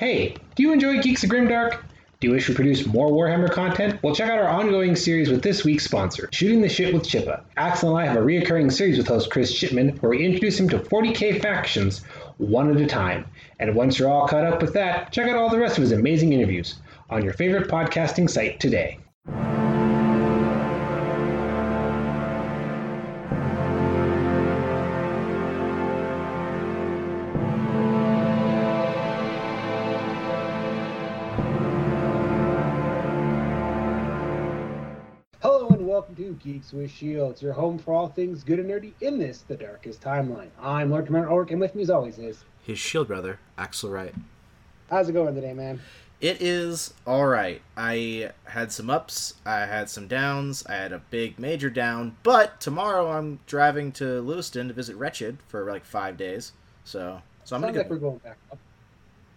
Hey, do you enjoy Geeks of Grimdark? Do you wish we produce more Warhammer content? Well, check out our ongoing series with this week's sponsor, Shooting the Shit with Chippa. Axle and I have a reoccurring series with host Chris Chipman where we introduce him to 40k factions one at a time. And once you're all caught up with that, check out all the rest of his amazing interviews on your favorite podcasting site today. Geeks with Shields, your home for all things good and nerdy in this, the darkest timeline. I'm Lord Commander Orc, and with me as always is... His shield brother, Axle Wright. How's it going today, man? It is all right. I had some ups, I had some downs, I had a big major down, but tomorrow I'm driving to Lewiston to visit Wretched for like five days. So, so I'm Sounds gonna like go. we're going back up.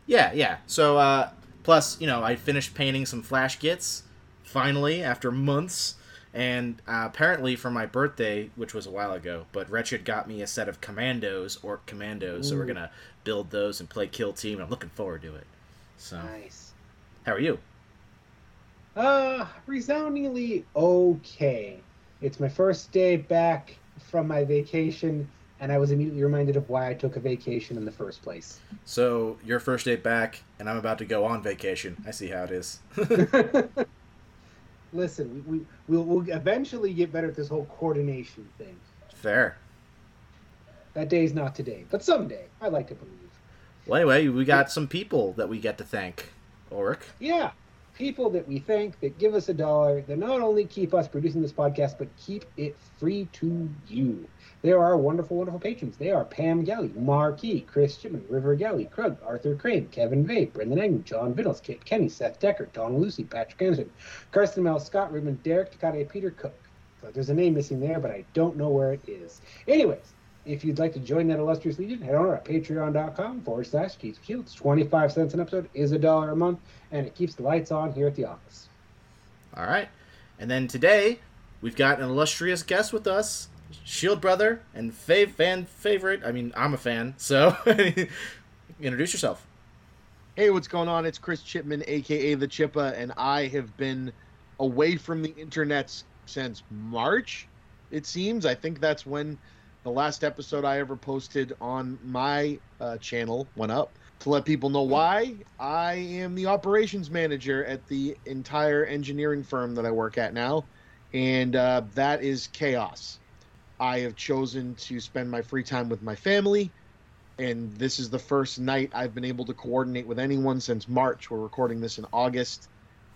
Yeah, yeah. So, uh, plus, you know, I finished painting some Flash Gitz finally after months. And uh, apparently for my birthday, which was a while ago, but Wretched got me a set of commandos, or commandos, so we're gonna build those and play Kill Team. And I'm looking forward to it. So, Nice. how are you? Uh, resoundingly okay. It's my first day back from my vacation, and I was immediately reminded of why I took a vacation in the first place. So your first day back, and I'm about to go on vacation. I see how it is. Listen, we, we, we'll, we'll eventually get better at this whole coordination thing. Fair. That day's not today, but someday. I like to believe. Well, anyway, we got some people that we get to thank. Oric. Yeah, people that we thank that give us a dollar that not only keep us producing this podcast, but keep it free to you. They are wonderful, wonderful patrons. They are Pam Gelly, Marquis, Chris Chipman, River Gelly, Krug, Arthur Crane, Kevin Vape, Brendan Engman, John Vittles, Kit Kenny, Seth Decker, Don Lucy, Patrick Anderson, Karsten Mel, Scott Rubin, Derek Takade, Peter Cook. So there's a name missing there, but I don't know where it is. Anyways, if you'd like to join that illustrious legion, head on over to patreon.com forward slash Geeks with Shields. 25 cents an episode is a dollar a month, and it keeps the lights on here at the office. All right. And then today, we've got an illustrious guest with us, Shield brother and fav- fan favorite. I mean, I'm a fan, so introduce yourself. Hey, what's going on? It's Chris Chipman, aka the Chippa, and I have been away from the internet since March. It seems. I think that's when the last episode I ever posted on my uh, channel went up. To let people know why, I am the operations manager at the entire engineering firm that I work at now, and uh, that is chaos. I have chosen to spend my free time with my family and this is the first night I've been able to coordinate with anyone since March. We're recording this in August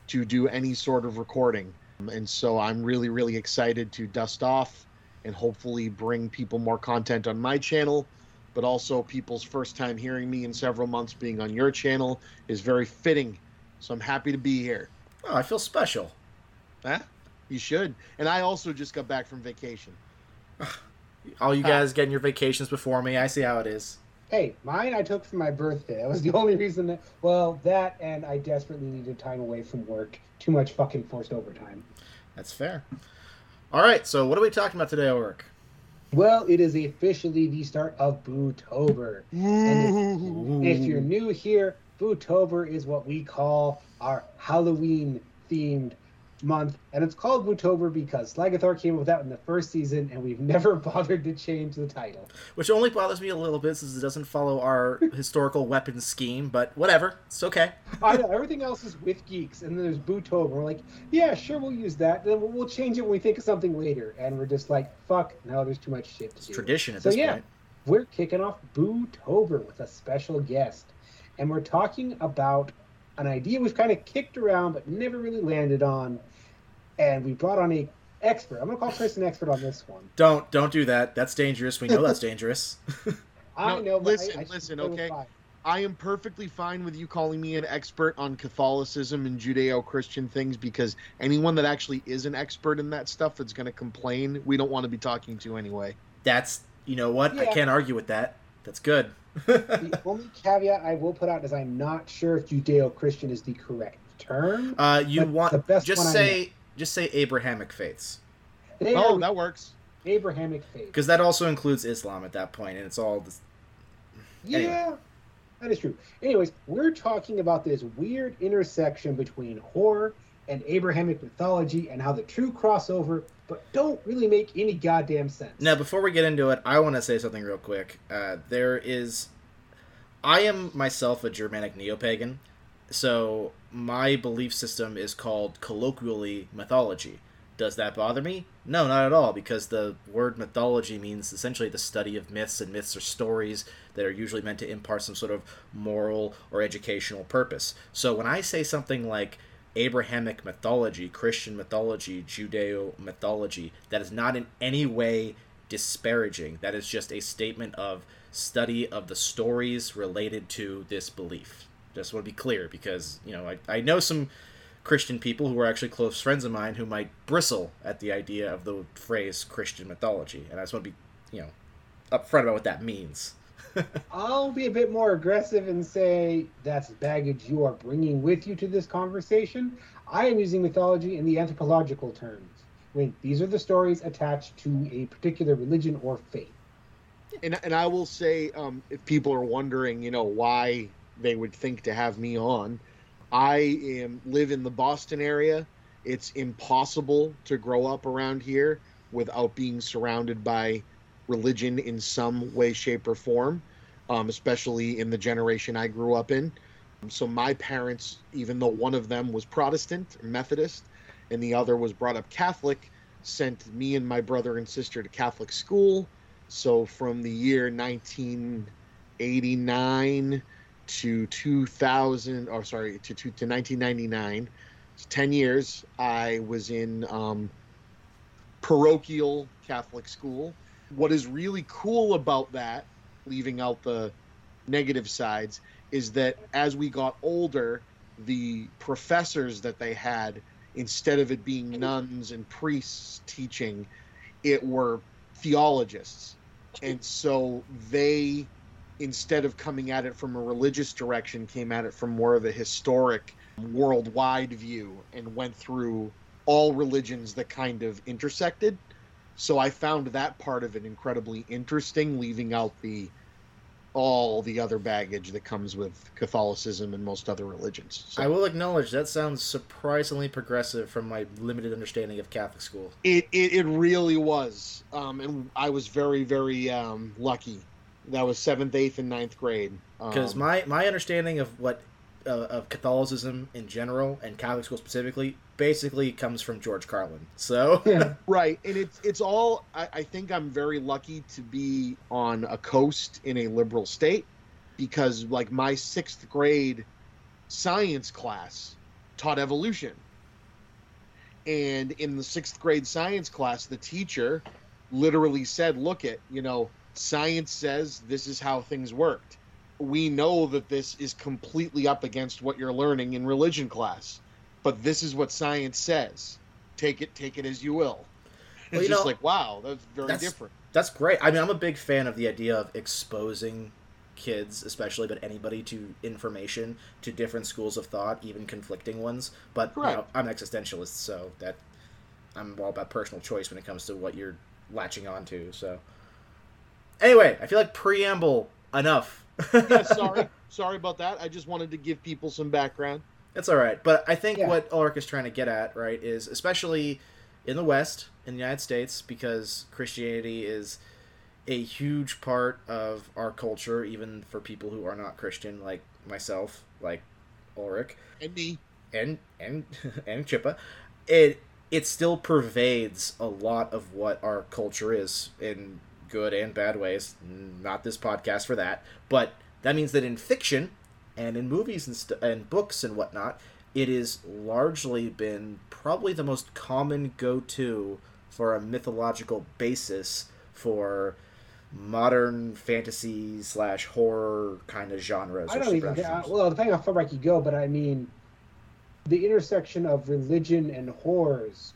to do any sort of recording. And so I'm really, really excited to dust off and hopefully bring people more content on my channel. But also, people's first time hearing me in several months being on your channel is very fitting. So I'm happy to be here. Oh, I feel special. Huh? You should. And I also just got back from vacation. All you guys getting your vacations before me. I see how it is. Hey, mine I took for my birthday. That was the only reason that, well, that and I desperately needed time away from work. Too much fucking forced overtime. That's fair. All right. So what are we talking about today, Oric? Well, it is officially the start of Bootober. And if, if you're new here, Bootober is what we call our Halloween themed month. And it's called Bootober because Slagathor came with that in the first season, and we've never bothered to change the title. Which only bothers me a little bit since it doesn't follow our historical weapons scheme, but whatever. It's okay. I know everything else is with geeks, and then there's Bootober. We're like, yeah, sure, we'll use that. Then we'll, we'll change it when we think of something later. And we're just like, fuck, now there's too much shit to It's do. tradition at So, this yeah. point. we're kicking off Bootober with a special guest. And we're talking about an idea we've kind of kicked around but never really landed on. And we brought on a expert. I'm gonna call Chris an expert on this one. Don't don't do that. That's dangerous. We know that's dangerous. I No, know. listen, I, I listen, okay? I am perfectly fine with you calling me an expert on Catholicism and Judeo Christian things because anyone that actually is an expert in that stuff that's going to complain, we don't want to be talking to anyway. That's you know what? I can't argue with that. That's good. The only caveat I will put out is I'm not sure if Judeo-Christian is the correct term. Uh, you want the best just one I say just say Abrahamic faiths They Oh, are that works. Abrahamic faith. because that also includes Islam at that point, and it's all this, Yeah. anyway. That is true. Anyways, we're talking about this weird intersection between horror and Abrahamic mythology and how the true crossover, but don't really make any goddamn sense. Now, before we get into it, I want to say something real quick. Uh, there is. I am myself a Germanic neo pagan, so my belief system is called colloquially mythology. Does that bother me? No, not at all, because the word mythology means essentially the study of myths, and myths are stories that are usually meant to impart some sort of moral or educational purpose. So when I say something like Abrahamic mythology, Christian mythology, Judeo mythology, that is not in any way disparaging. That is just a statement of study of the stories related to this belief. Just want to be clear because, you know, I, I know some Christian people who are actually close friends of mine who might bristle at the idea of the phrase Christian mythology. And I just want to be, you know, upfront about what that means. I'll be a bit more aggressive and say that's baggage you are bringing with you to this conversation. I am using mythology in the anthropological terms. Mean, these are the stories attached to a particular religion or faith. And, and I will say, um, if people are wondering, you know, why they would think to have me on, I am live in the Boston area. It's impossible to grow up around here without being surrounded by religion in some way, shape, or form, um, especially in the generation I grew up in. So my parents, even though one of them was Protestant, Methodist, and the other was brought up Catholic, sent me and my brother and sister to Catholic school. So from the year 1989 to 2000, or sorry, to, to, to 1999, 10 years, I was in um, parochial Catholic school what is really cool about that, leaving out the negative sides, is that as we got older, the professors that they had, instead of it being nuns and priests teaching, it were theologists. And so they, instead of coming at it from a religious direction, came at it from more of a historic, worldwide view and went through all religions that kind of intersected so I found that part of it incredibly interesting, leaving out the all the other baggage that comes with Catholicism and most other religions. So, I will acknowledge that sounds surprisingly progressive from my limited understanding of Catholic school. It it, it really was, um, and I was very very um, lucky. That was seventh, eighth, and ninth grade. Because um, my my understanding of what uh, of Catholicism in general and Catholic school specifically basically comes from George Carlin. So yeah. right, and it's it's all. I, I think I'm very lucky to be on a coast in a liberal state because like my sixth grade science class taught evolution. And in the sixth grade science class, the teacher literally said, Look at, you know, science says this is how things worked we know that this is completely up against what you're learning in religion class, but this is what science says. Take it, take it as you will. Well, it's just know, like wow, that's very that's, different. That's great. I mean, I'm a big fan of the idea of exposing kids, especially, but anybody to information, to different schools of thought, even conflicting ones. But you know, I'm an existentialist, so that I'm all about personal choice when it comes to what you're latching onto. So, anyway, I feel like preamble enough yeah, sorry, sorry about that. I just wanted to give people some background. That's all right, but I think yeah. what Ulrich is trying to get at, right, is especially in the West, in the United States, because Christianity is a huge part of our culture, even for people who are not Christian, like myself, like Ulrich, and me, and and and Chippa. It it still pervades a lot of what our culture is in good and bad ways. Not this podcast for that, but that means that in fiction and in movies and, st- and books and whatnot, it has largely been probably the most common go-to for a mythological basis for modern fantasy slash horror kind of genres. I don't even. well, depending on how far back you go, but I mean, the intersection of religion and horrors,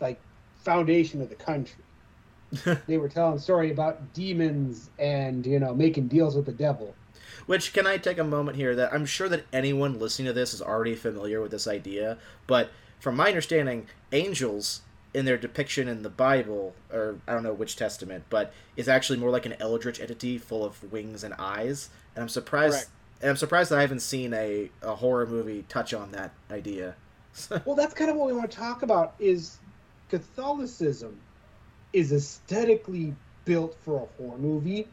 like foundation of the country. they were telling a story about demons and you know making deals with the devil. Which can I take a moment here that I'm sure that anyone listening to this is already familiar with this idea, but from my understanding, angels in their depiction in the Bible, or I don't know which testament, but is actually more like an eldritch entity full of wings and eyes. And I'm surprised. Correct. and I'm surprised that I haven't seen a, a horror movie touch on that idea. well, that's kind of what we want to talk about. Is Catholicism is aesthetically built for a horror movie,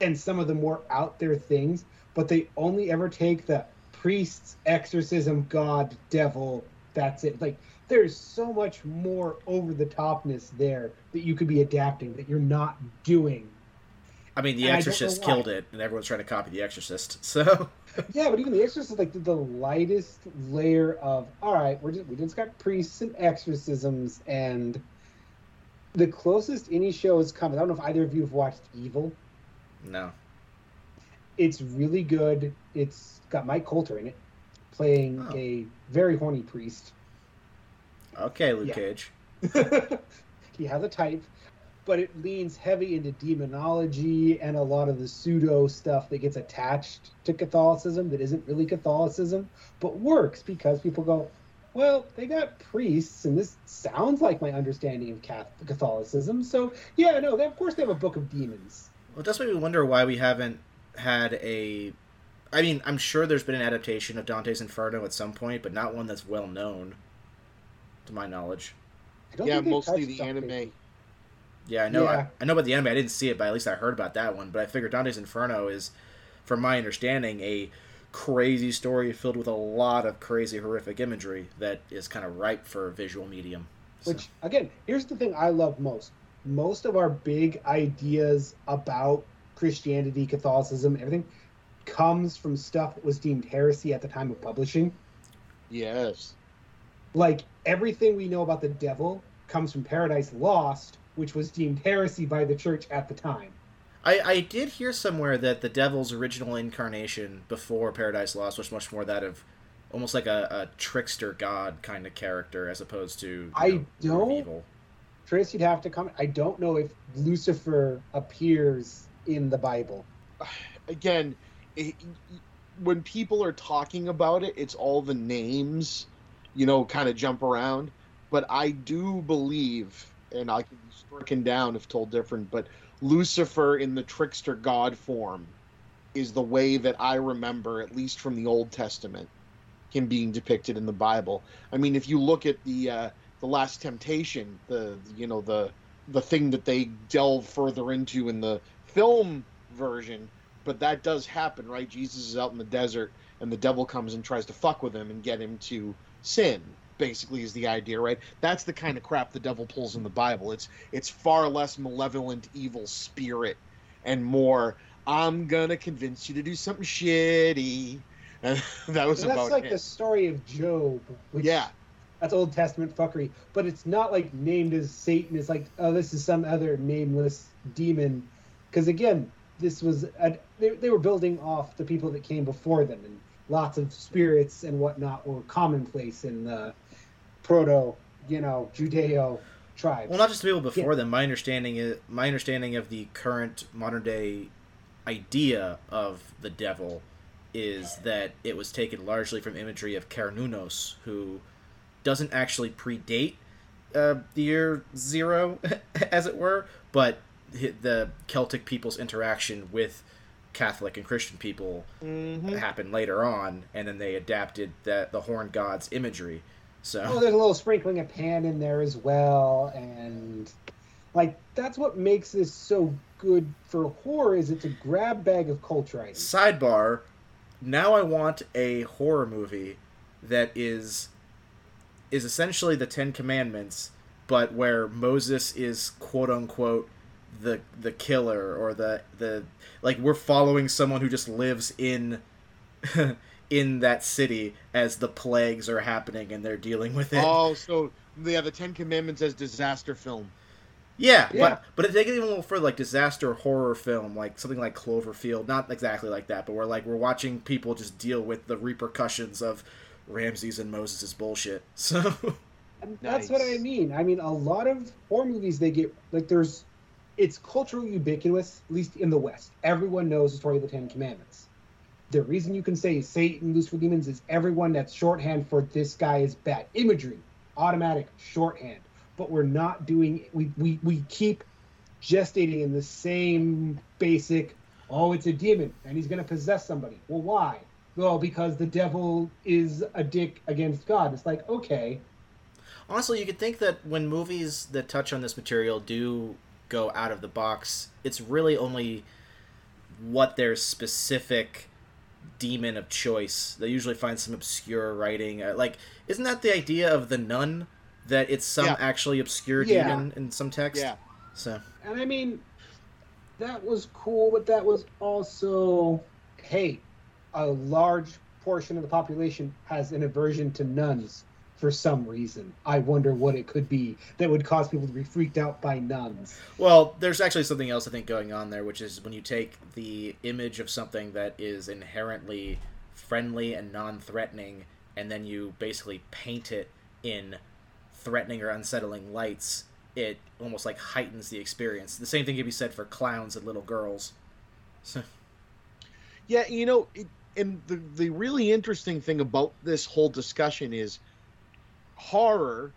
and some of the more out there things, but they only ever take the priests, exorcism, god, devil. That's it. Like there's so much more over the topness there that you could be adapting that you're not doing. I mean, The Exorcist killed it, and everyone's trying to copy The Exorcist. So yeah, but even The Exorcist is like the, the lightest layer of all right. We're just we just got priests and exorcisms, and the closest any show has come. I don't know if either of you have watched Evil. No. It's really good. It's got Mike Colter in it, playing oh. a very horny priest. Okay, Luke yeah. Cage. he has a type, but it leans heavy into demonology and a lot of the pseudo stuff that gets attached to Catholicism that isn't really Catholicism, but works because people go, well, they got priests, and this sounds like my understanding of Catholicism. So, yeah, no, they, of course they have a book of demons. Well, it does make me wonder why we haven't had a. I mean, I'm sure there's been an adaptation of Dante's Inferno at some point, but not one that's well known to my knowledge. yeah, mostly the anime. Yeah, I know. Yeah. I, I, know about the anime. I didn't see it, but at least I heard about that one. But I figured Dante's Inferno is, from my understanding, a crazy story filled with a lot of crazy, horrific imagery that is kind of ripe for a visual medium. So. Which, again, here's the thing I love most. Most of our big ideas about Christianity, Catholicism, everything comes from stuff that was deemed heresy at the time of publishing. Yes. Like everything we know about the devil comes from Paradise Lost, which was deemed heresy by the church at the time. I, I did hear somewhere that the devil's original incarnation before Paradise Lost was much more that of almost like a, a trickster god kind of character as opposed to I know, don't evil. Trace, you'd have to comment. I don't know if Lucifer appears in the Bible. Again, it, when people are talking about it, it's all the names you know, kind of jump around. But I do believe, and I can be stricken down if told different, but Lucifer in the trickster god form is the way that I remember, at least from the Old Testament, him being depicted in the Bible. I mean, if you look at the uh, the Last Temptation, the you know the the thing that they delve further into in the film version, but that does happen, right? Jesus is out in the desert, and the devil comes and tries to fuck with him and get him to sin basically is the idea right? That's the kind of crap the devil pulls in the bible. It's it's far less malevolent evil spirit and more i'm gonna convince you to do something shitty. And that was that's about like him. the story of job which, yeah. that's old testament fuckery but it's not like named as satan. It's like oh this is some other nameless demon. Because again this was a, they, they were building off the people that came before them and lots of spirits and whatnot were commonplace in the proto, you know, Judeo tribes. Well, not just the people before yeah. them. My understanding is my understanding of the current modern day idea of the devil is that it was taken largely from imagery of Cernunnos, who doesn't actually predate uh, the year zero, as it were, but the Celtic people's interaction with Catholic and Christian people mm-hmm. happened later on, and then they adapted that the horn god's imagery. So oh, there's a little sprinkling of Pan in there as well, and like that's what makes this so good for horror. Is it's a grab bag of culture items. Sidebar: Now I want a horror movie that is is essentially the Ten Commandments, but where Moses is quote unquote the the killer or the the like we're following someone who just lives in in that city as the plagues are happening and they're dealing with it. Oh, so yeah, the Ten Commandments as disaster film. Yeah, yeah. but but if they get even a little further, like disaster horror film, like something like Cloverfield, not exactly like that, but we're like we're watching people just deal with the repercussions of Ramses and Moses' bullshit. So that's nice. what I mean. I mean, a lot of horror movies they get like there's it's culturally ubiquitous, at least in the West. Everyone knows the story of the Ten Commandments. The reason you can say Satan, Lucifer, demons is everyone that's shorthand for this guy is bad. Imagery, automatic shorthand. But we're not doing we we, we keep gestating in the same basic Oh, it's a demon, and he's going to possess somebody. Well, why? Well, because the devil is a dick against God. It's like, okay. Honestly, you could think that when movies that touch on this material do go out of the box, it's really only what their specific demon of choice. They usually find some obscure writing. Uh, Like, isn't that the idea of the nun? That it's some Yeah. actually obscure Yeah. demon in some text? Yeah. So, And I mean, that was cool, but that was also, hey, a large portion of the population has an aversion to nuns for some reason. I wonder what it could be that would cause people to be freaked out by nuns. well, there's actually something else I think going on there, which is when you take the image of something that is inherently friendly and non-threatening, and then you basically paint it in threatening or unsettling lights, it almost like heightens the experience. The same thing can be said for clowns and little girls. So, Yeah, you know, it, and the the really interesting thing about this whole discussion is horror,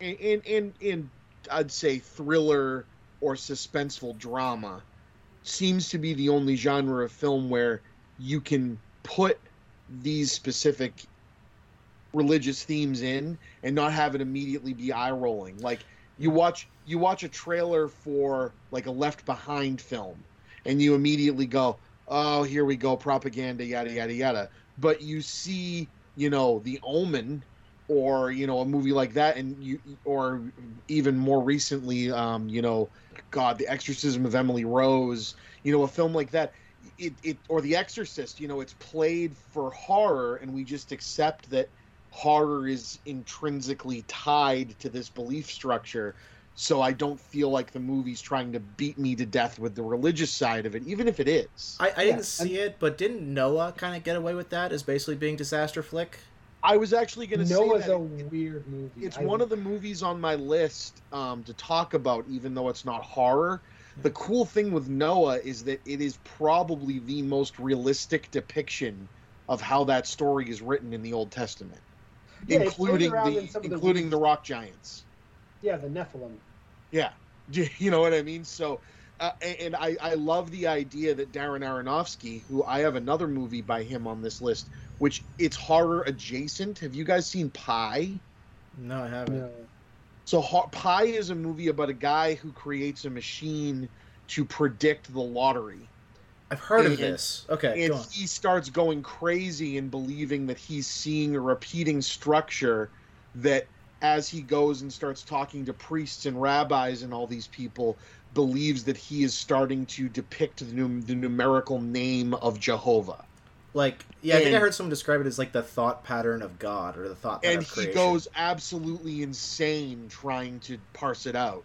and and and, and I'd say thriller or suspenseful drama seems to be the only genre of film where you can put these specific religious themes in and not have it immediately be eye rolling. Like you watch you watch a trailer for like a Left Behind film, and you immediately go, "Oh, here we go, propaganda, yada yada yada." But you see, you know, The Omen, or you know, a movie like that, and you, or even more recently, um, you know, God, The Exorcism of Emily Rose, you know, a film like that. It, it or The Exorcist, you know, it's played for horror, and we just accept that horror is intrinsically tied to this belief structure so i don't feel like the movie's trying to beat me to death with the religious side of it even if it is I, I Yeah, didn't see it, but didn't Noah kind of get away with that as basically being disaster flick? I was actually going to say Noah's a weird movie. it's I- one of the movies on my list um, to talk about even though it's not horror the cool thing with noah is that it is probably the most realistic depiction of how that story is written in the old testament Yeah, including the in of the including the rock giants Yeah, the Nephilim. Yeah, you know what I mean. So, uh, and I I love the idea that Darren Aronofsky, who I have another movie by him on this list, which it's horror adjacent. Have you guys seen Pi? No, I haven't. No. So Ho- Pi is a movie about a guy who creates a machine to predict the lottery. I've heard of this. Okay, and go on. he starts going crazy and believing that he's seeing a repeating structure that as he goes and starts talking to priests and rabbis and all these people believes that he is starting to depict the, num- the numerical name of jehovah Like, yeah, I think I heard someone describe it as like the thought pattern of God or the thought pattern and he goes absolutely insane trying to parse it out.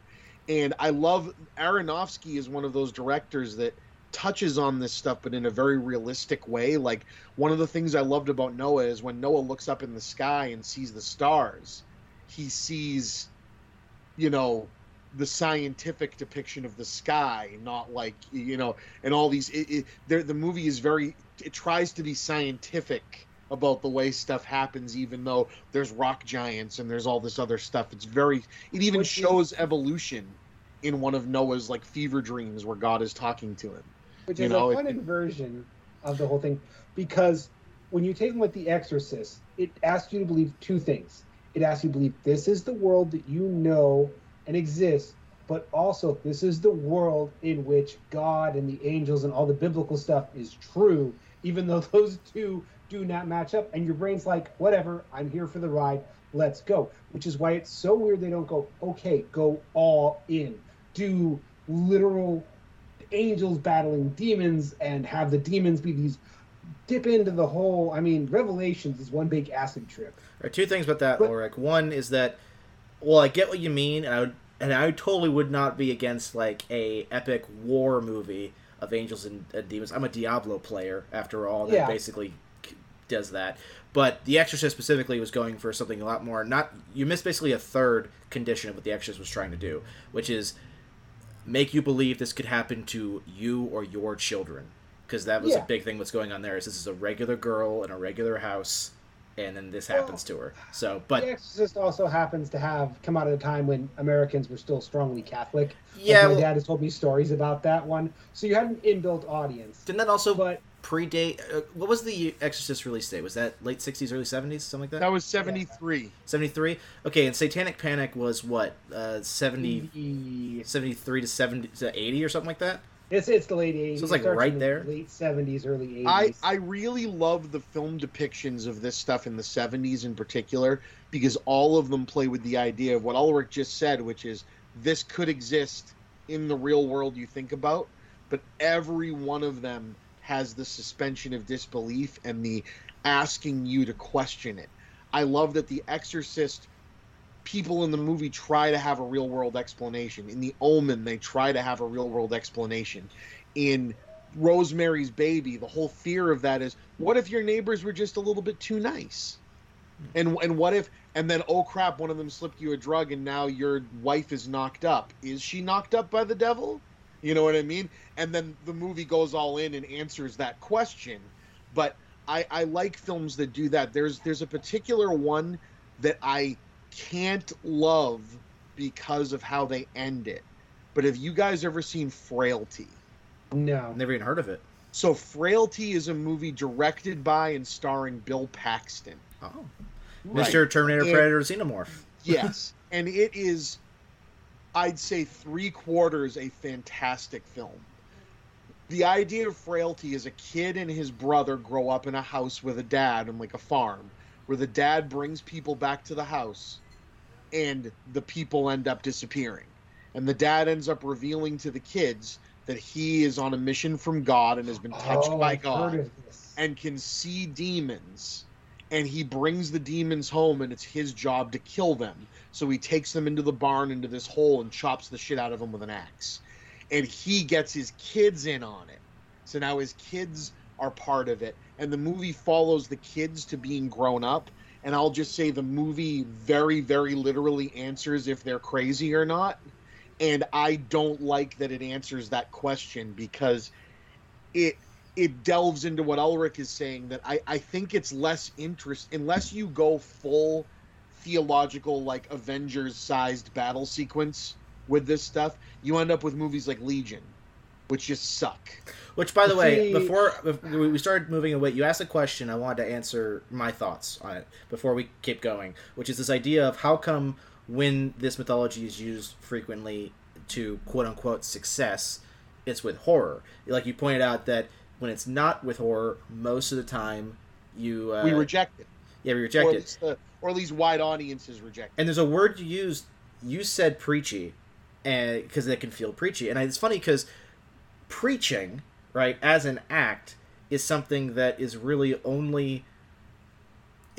And i love aronofsky is one of those directors that touches on this stuff but in a very realistic way. Like one of the things i loved about noah is when noah looks up in the sky and sees the stars he sees you know the scientific depiction of the sky not like you know and all these it, it, there- the movie is very it tries to be scientific about the way stuff happens even though there's rock giants and there's all this other stuff. It's very it even Which is- shows evolution in one of noah's like fever dreams where god is talking to him. Which You is know, a it- fun inversion of the whole thing because when you take them with the exorcist it asks you to believe two things. It asks you to believe this is the world that you know and exists but also this is the world in which god and the angels and all the biblical stuff is true even though those two do not match up. And your brain's like whatever i'm here for the ride. Let's go. Which is why it's so weird they don't go okay go all in. Do literal angels battling demons and have the demons be these dip into the whole i mean revelations is one big acid trip. There are two things about that, But- Ulrich. One is that, well, I get what you mean, and I would, and I totally would not be against like a epic war movie of angels and, and demons. I'm a Diablo player, after all, that Yeah. basically does that. But The Exorcist specifically was going for something a lot more. Not you missed basically a third condition of what The Exorcist was trying to do, which is make you believe this could happen to you or your children, because that was Yeah. a big thing. What's going on there is this is a regular girl in a regular house and then this happens to her. So, but the Exorcist also happens to have come out at a time when Americans were still strongly Catholic. Like, yeah, my well, dad has told me stories about that one. So you had an inbuilt audience. didn't that also But predate? Uh, what was the Exorcist release date? Was that late '60s, early '70s, something like that? That was 73. 73. Okay, and Satanic Panic was what? Uh, 70, 73 to 70 to 80 or something like that. It's it's the late eighties. So it's, like, right there? Late seventies, early eighties. I, I really love the film depictions of this stuff in the 70s in particular because all of them play with the idea of what Ulrich just said, which is this could exist in the real world you think about, but every one of them has the suspension of disbelief and the asking you to question it. I love that The Exorcist people in the movie try to have a real world explanation. In The Omen, they try to have a real world explanation. In Rosemary's Baby, the whole fear of that is what if your neighbors were just a little bit too nice? And and what if and then oh crap, one of them slipped you a drug and now your wife is knocked up. Is she knocked up by the devil? You know what I mean? And then the movie goes all in and answers that question. But I, I like films that do that. There's there's a particular one that I can't love because of how they end it. But have you guys ever seen Frailty? no. Never even heard of it. So Frailty is a movie directed by and starring Bill Paxton. Oh, Right. Mr. Terminator, And- Predator, Xenomorph. Yes, and it is, I'd say, three quarters a fantastic film. The idea of frailty is a kid and his brother grow up in a house with a dad and like a farm, where the dad brings people back to the house, and the people end up disappearing, and the dad ends up revealing to the kids that he is on a mission from God and has been touched oh, by God Heard of this. and can see demons. And he brings the demons home and it's his job to kill them. So he takes them into the barn into this hole and chops the shit out of them with an axe. And he gets his kids in on it. So now his kids are part of it. And the movie follows the kids to being grown up and i'll just say the movie very very literally answers if they're crazy or not. And i don't like that it answers that question because it it delves into what Ulrich is saying that I, I think it's less interest unless you go full theological like Avengers sized battle sequence with this stuff, you end up with movies like Legion, which just suck. Which, by the way, before we started moving away, you asked a question. I wanted to answer my thoughts on it before we keep going, which is this idea of how come when this mythology is used frequently to quote unquote success, it's with horror. Like you pointed out that when it's not with horror, most of the time you uh, we reject it. yeah we reject at it. least the, or at least wide audiences reject it. And there's a word you used. You said preachy, and because it can feel preachy, and it's funny because preaching, right, as an act, is something that is really only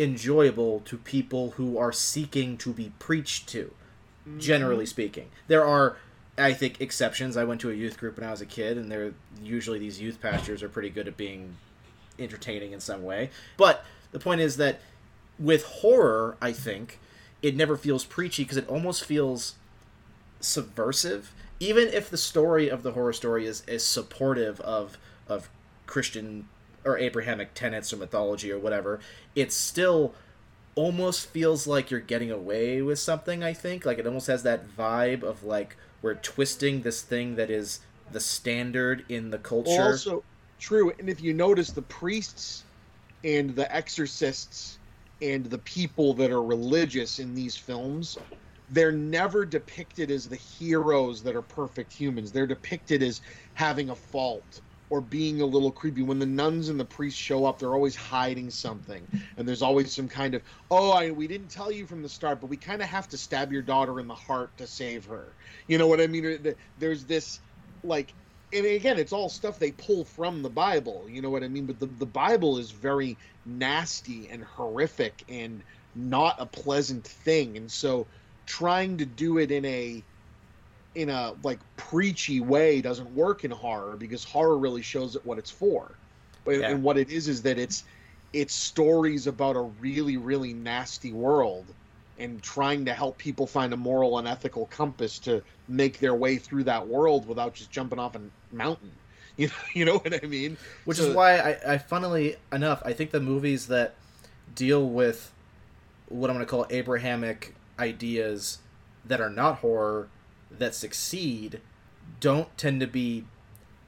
enjoyable to people who are seeking to be preached to. Generally mm-hmm. speaking, there are, I think, exceptions. I went to a youth group when I was a kid, and they're usually these youth pastors are pretty good at being entertaining in some way. But the point is that with horror, I think it never feels preachy because it almost feels subversive. Even if the story of the horror story is, is supportive of of Christian or Abrahamic tenets or mythology or whatever, it still almost feels like you're getting away with something. I think like it almost has that vibe of like we're twisting this thing that is the standard in the culture. Also true, and if you notice the priests and the exorcists and the people that are religious in these films, they're never depicted as the heroes that are perfect humans. They're depicted as having a fault or being a little creepy. When the nuns and the priests show up, they're always hiding something, and there's always some kind of oh, I, we didn't tell you from the start, but we kind of have to stab your daughter in the heart to save her. You know what I mean? There's this like and again it's all stuff they pull from the bible you know what i mean but the, the bible is very nasty and horrific and not a pleasant thing and so trying to do it in a in a like preachy way doesn't work in horror because horror really shows it what it's for But- Yeah. and what it is is that it's it's stories about a really really nasty world and trying to help people find a moral and ethical compass to make their way through that world without just jumping off a mountain. You know, you know what I mean? which So- is why I, I funnily enough i think the movies that deal with what I'm going to call Abrahamic ideas that are not horror that succeed don't tend to be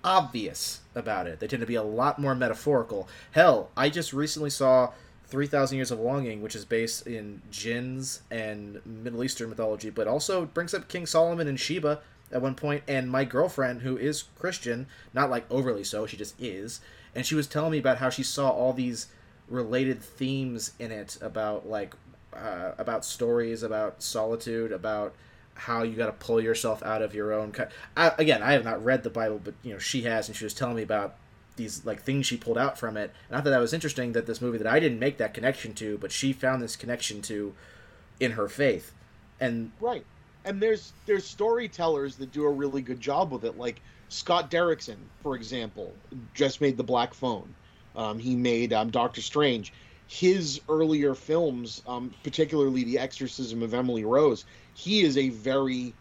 obvious about it. They tend to be a lot more metaphorical. Hell, I just recently saw 3000 Years of Longing, which is based in jinns and Middle Eastern mythology, but also brings up King Solomon and Sheba at one point, and my girlfriend, who is Christian, not like overly so, she just is, and she was telling me about how she saw all these related themes in it about like uh, about stories about solitude about how you got to pull yourself out of your own I, again i have not read the bible but you know she has and she was telling me about these like things she pulled out from it and i thought that was interesting that this movie that i didn't make that connection to but she found this connection to in her faith. And right. And there's there's storytellers that do a really good job with it like scott derrickson for example just made the black phone. Um, he made um, doctor strange his earlier films um, particularly the exorcism of emily rose he is a very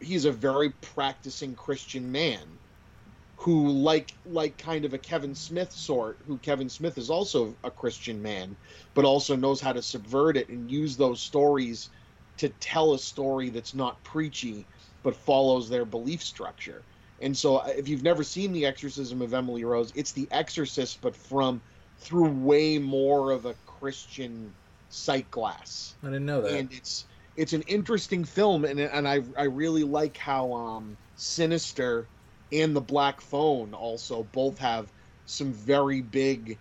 he's a very practicing christian man who like like kind of a Kevin Smith sort, who Kevin Smith is also a Christian man, but also knows how to subvert it and use those stories to tell a story that's not preachy but follows their belief structure. And so uh, if you've never seen The Exorcism of Emily Rose, it's The Exorcist but from through way more of a Christian sight glass. I didn't know that. And it's it's an interesting film and and I I really like how um sinister and the Black Phone also both have some very big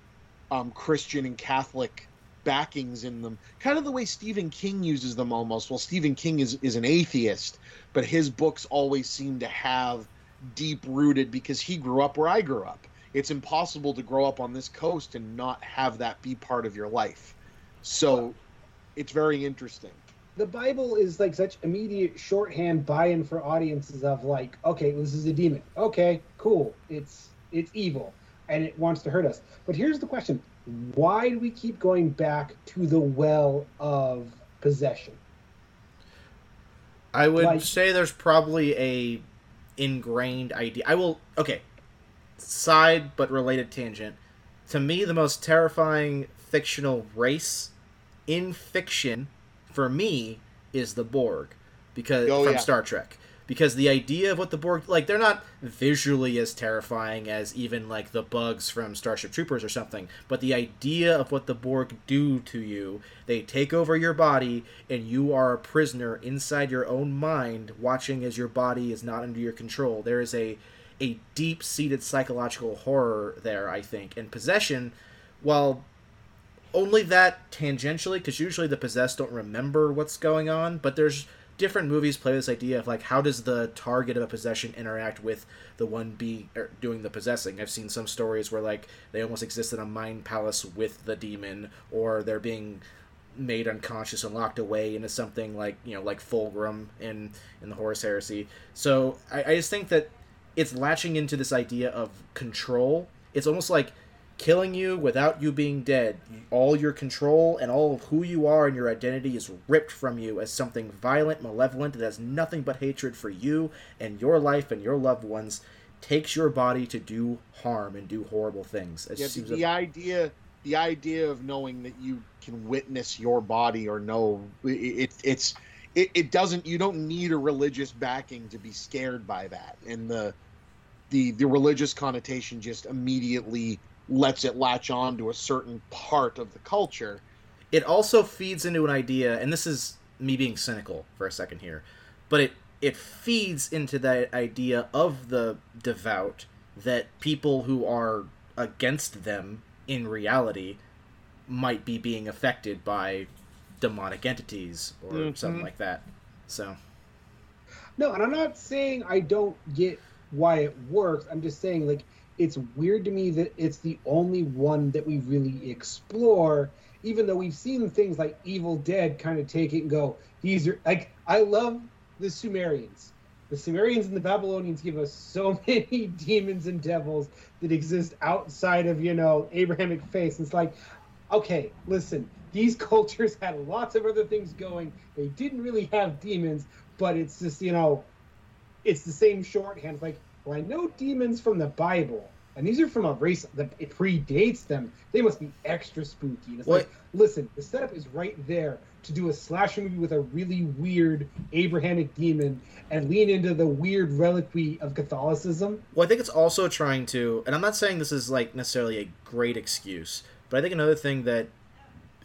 um, Christian and Catholic backings in them. Kind of the way Stephen King uses them almost. Well, Stephen King is, is an atheist, but his books always seem to have deep rooted because he grew up where I grew up. It's impossible to grow up on this coast and not have that be part of your life. So it's very interesting the Bible is like such immediate shorthand buy-in for audiences of like, okay, this is a demon. Okay, cool. It's it's evil and it wants to hurt us. But here's the question. Why do we keep going back to the well of possession? I would like, say there's probably a ingrained idea. I will okay. Side but related tangent. To me the most terrifying fictional race in fiction for me is the Borg because oh, from yeah. Star Trek because the idea of what the Borg like they're not visually as terrifying as even like the bugs from Starship Troopers or something, but the idea of what the Borg do to you, they take over your body and you are a prisoner inside your own mind watching as your body is not under your control. There is a a deep-seated psychological horror there, I think. And possession, while only that tangentially because usually the possessed don't remember what's going on but there's different movies play this idea of like how does the target of a possession interact with the one be er, doing the possessing i've seen some stories where like they almost exist in a mind palace with the demon or they're being made unconscious and locked away into something like you know like fulgrim in in the horus heresy so I, I just think that it's latching into this idea of control it's almost like killing you without you being dead. All your control and all of who you are and your identity is ripped from you as something violent, malevolent that has nothing but hatred for you and your life and your loved ones. Takes your body to do harm and do horrible things. It yeah, the, the idea, the idea of knowing that you can witness your body or know it, it it's it, it doesn't. You don't need a religious backing to be scared by that, and the the the religious connotation just immediately lets it latch on to a certain part of the culture. It also feeds into an idea, and this is me being cynical for a second here, but it it feeds into that idea of the devout that people who are against them in reality might be being affected by demonic entities or mm-hmm. something like that. So No, and I'm not saying I don't get why it works. I'm just saying like it's weird to me that it's the only one that we really explore even though we've seen things like evil dead kind of take it and go these are like i love the sumerians. The sumerians and the babylonians give us so many demons and devils that exist outside of you know abrahamic faith it's like okay listen these cultures had lots of other things going. They didn't really have demons but it's just you know it's the same shorthand it's like well, I know demons from the Bible, and these are from a race that it predates them. They must be extra spooky. And it's What- like, listen, the setup is right there to do a slasher movie with a really weird Abrahamic demon and lean into the weird reliquary of Catholicism. Well, I think it's also trying to, and I'm not saying this is like necessarily a great excuse, but I think another thing that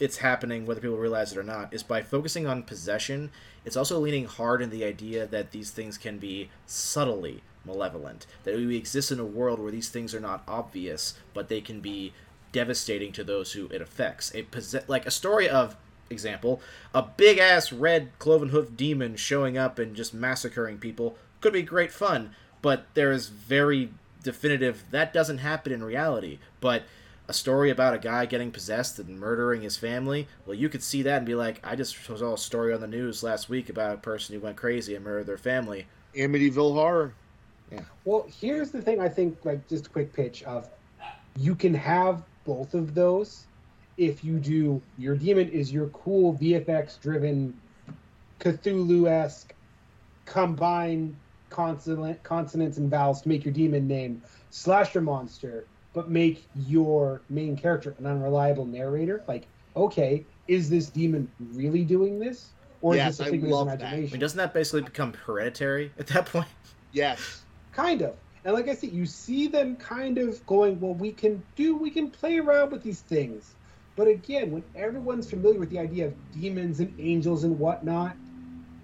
it's happening, whether people realize it or not, is by focusing on possession, it's also leaning hard in the idea that these things can be subtly malevolent. That we exist in a world where these things are not obvious, but they can be devastating to those who it affects. A possess- like a story of example, a big ass red cloven hoof demon showing up and just massacring people could be great fun, but there is very definitive that doesn't happen in reality. But a story about a guy getting possessed and murdering his family, well, you could see that and be like, I just saw a story on the news last week about a person who went crazy and murdered their family. Amityville Horror. Yeah. Well, here's the thing I think, like, just a quick pitch of you can have both of those if you do your demon is your cool VFX driven Cthulhu esque combine consonant consonants and vowels to make your demon name slasher monster, but make your main character an unreliable narrator. Like, okay, is this demon really doing this? Or Yes, is this a I figment of love his that. I I imagination? mean, doesn't that basically become hereditary at that point? Yes. kind of and like i said you see them kind of going well we can do we can play around with these things but again when everyone's familiar with the idea of demons and angels and whatnot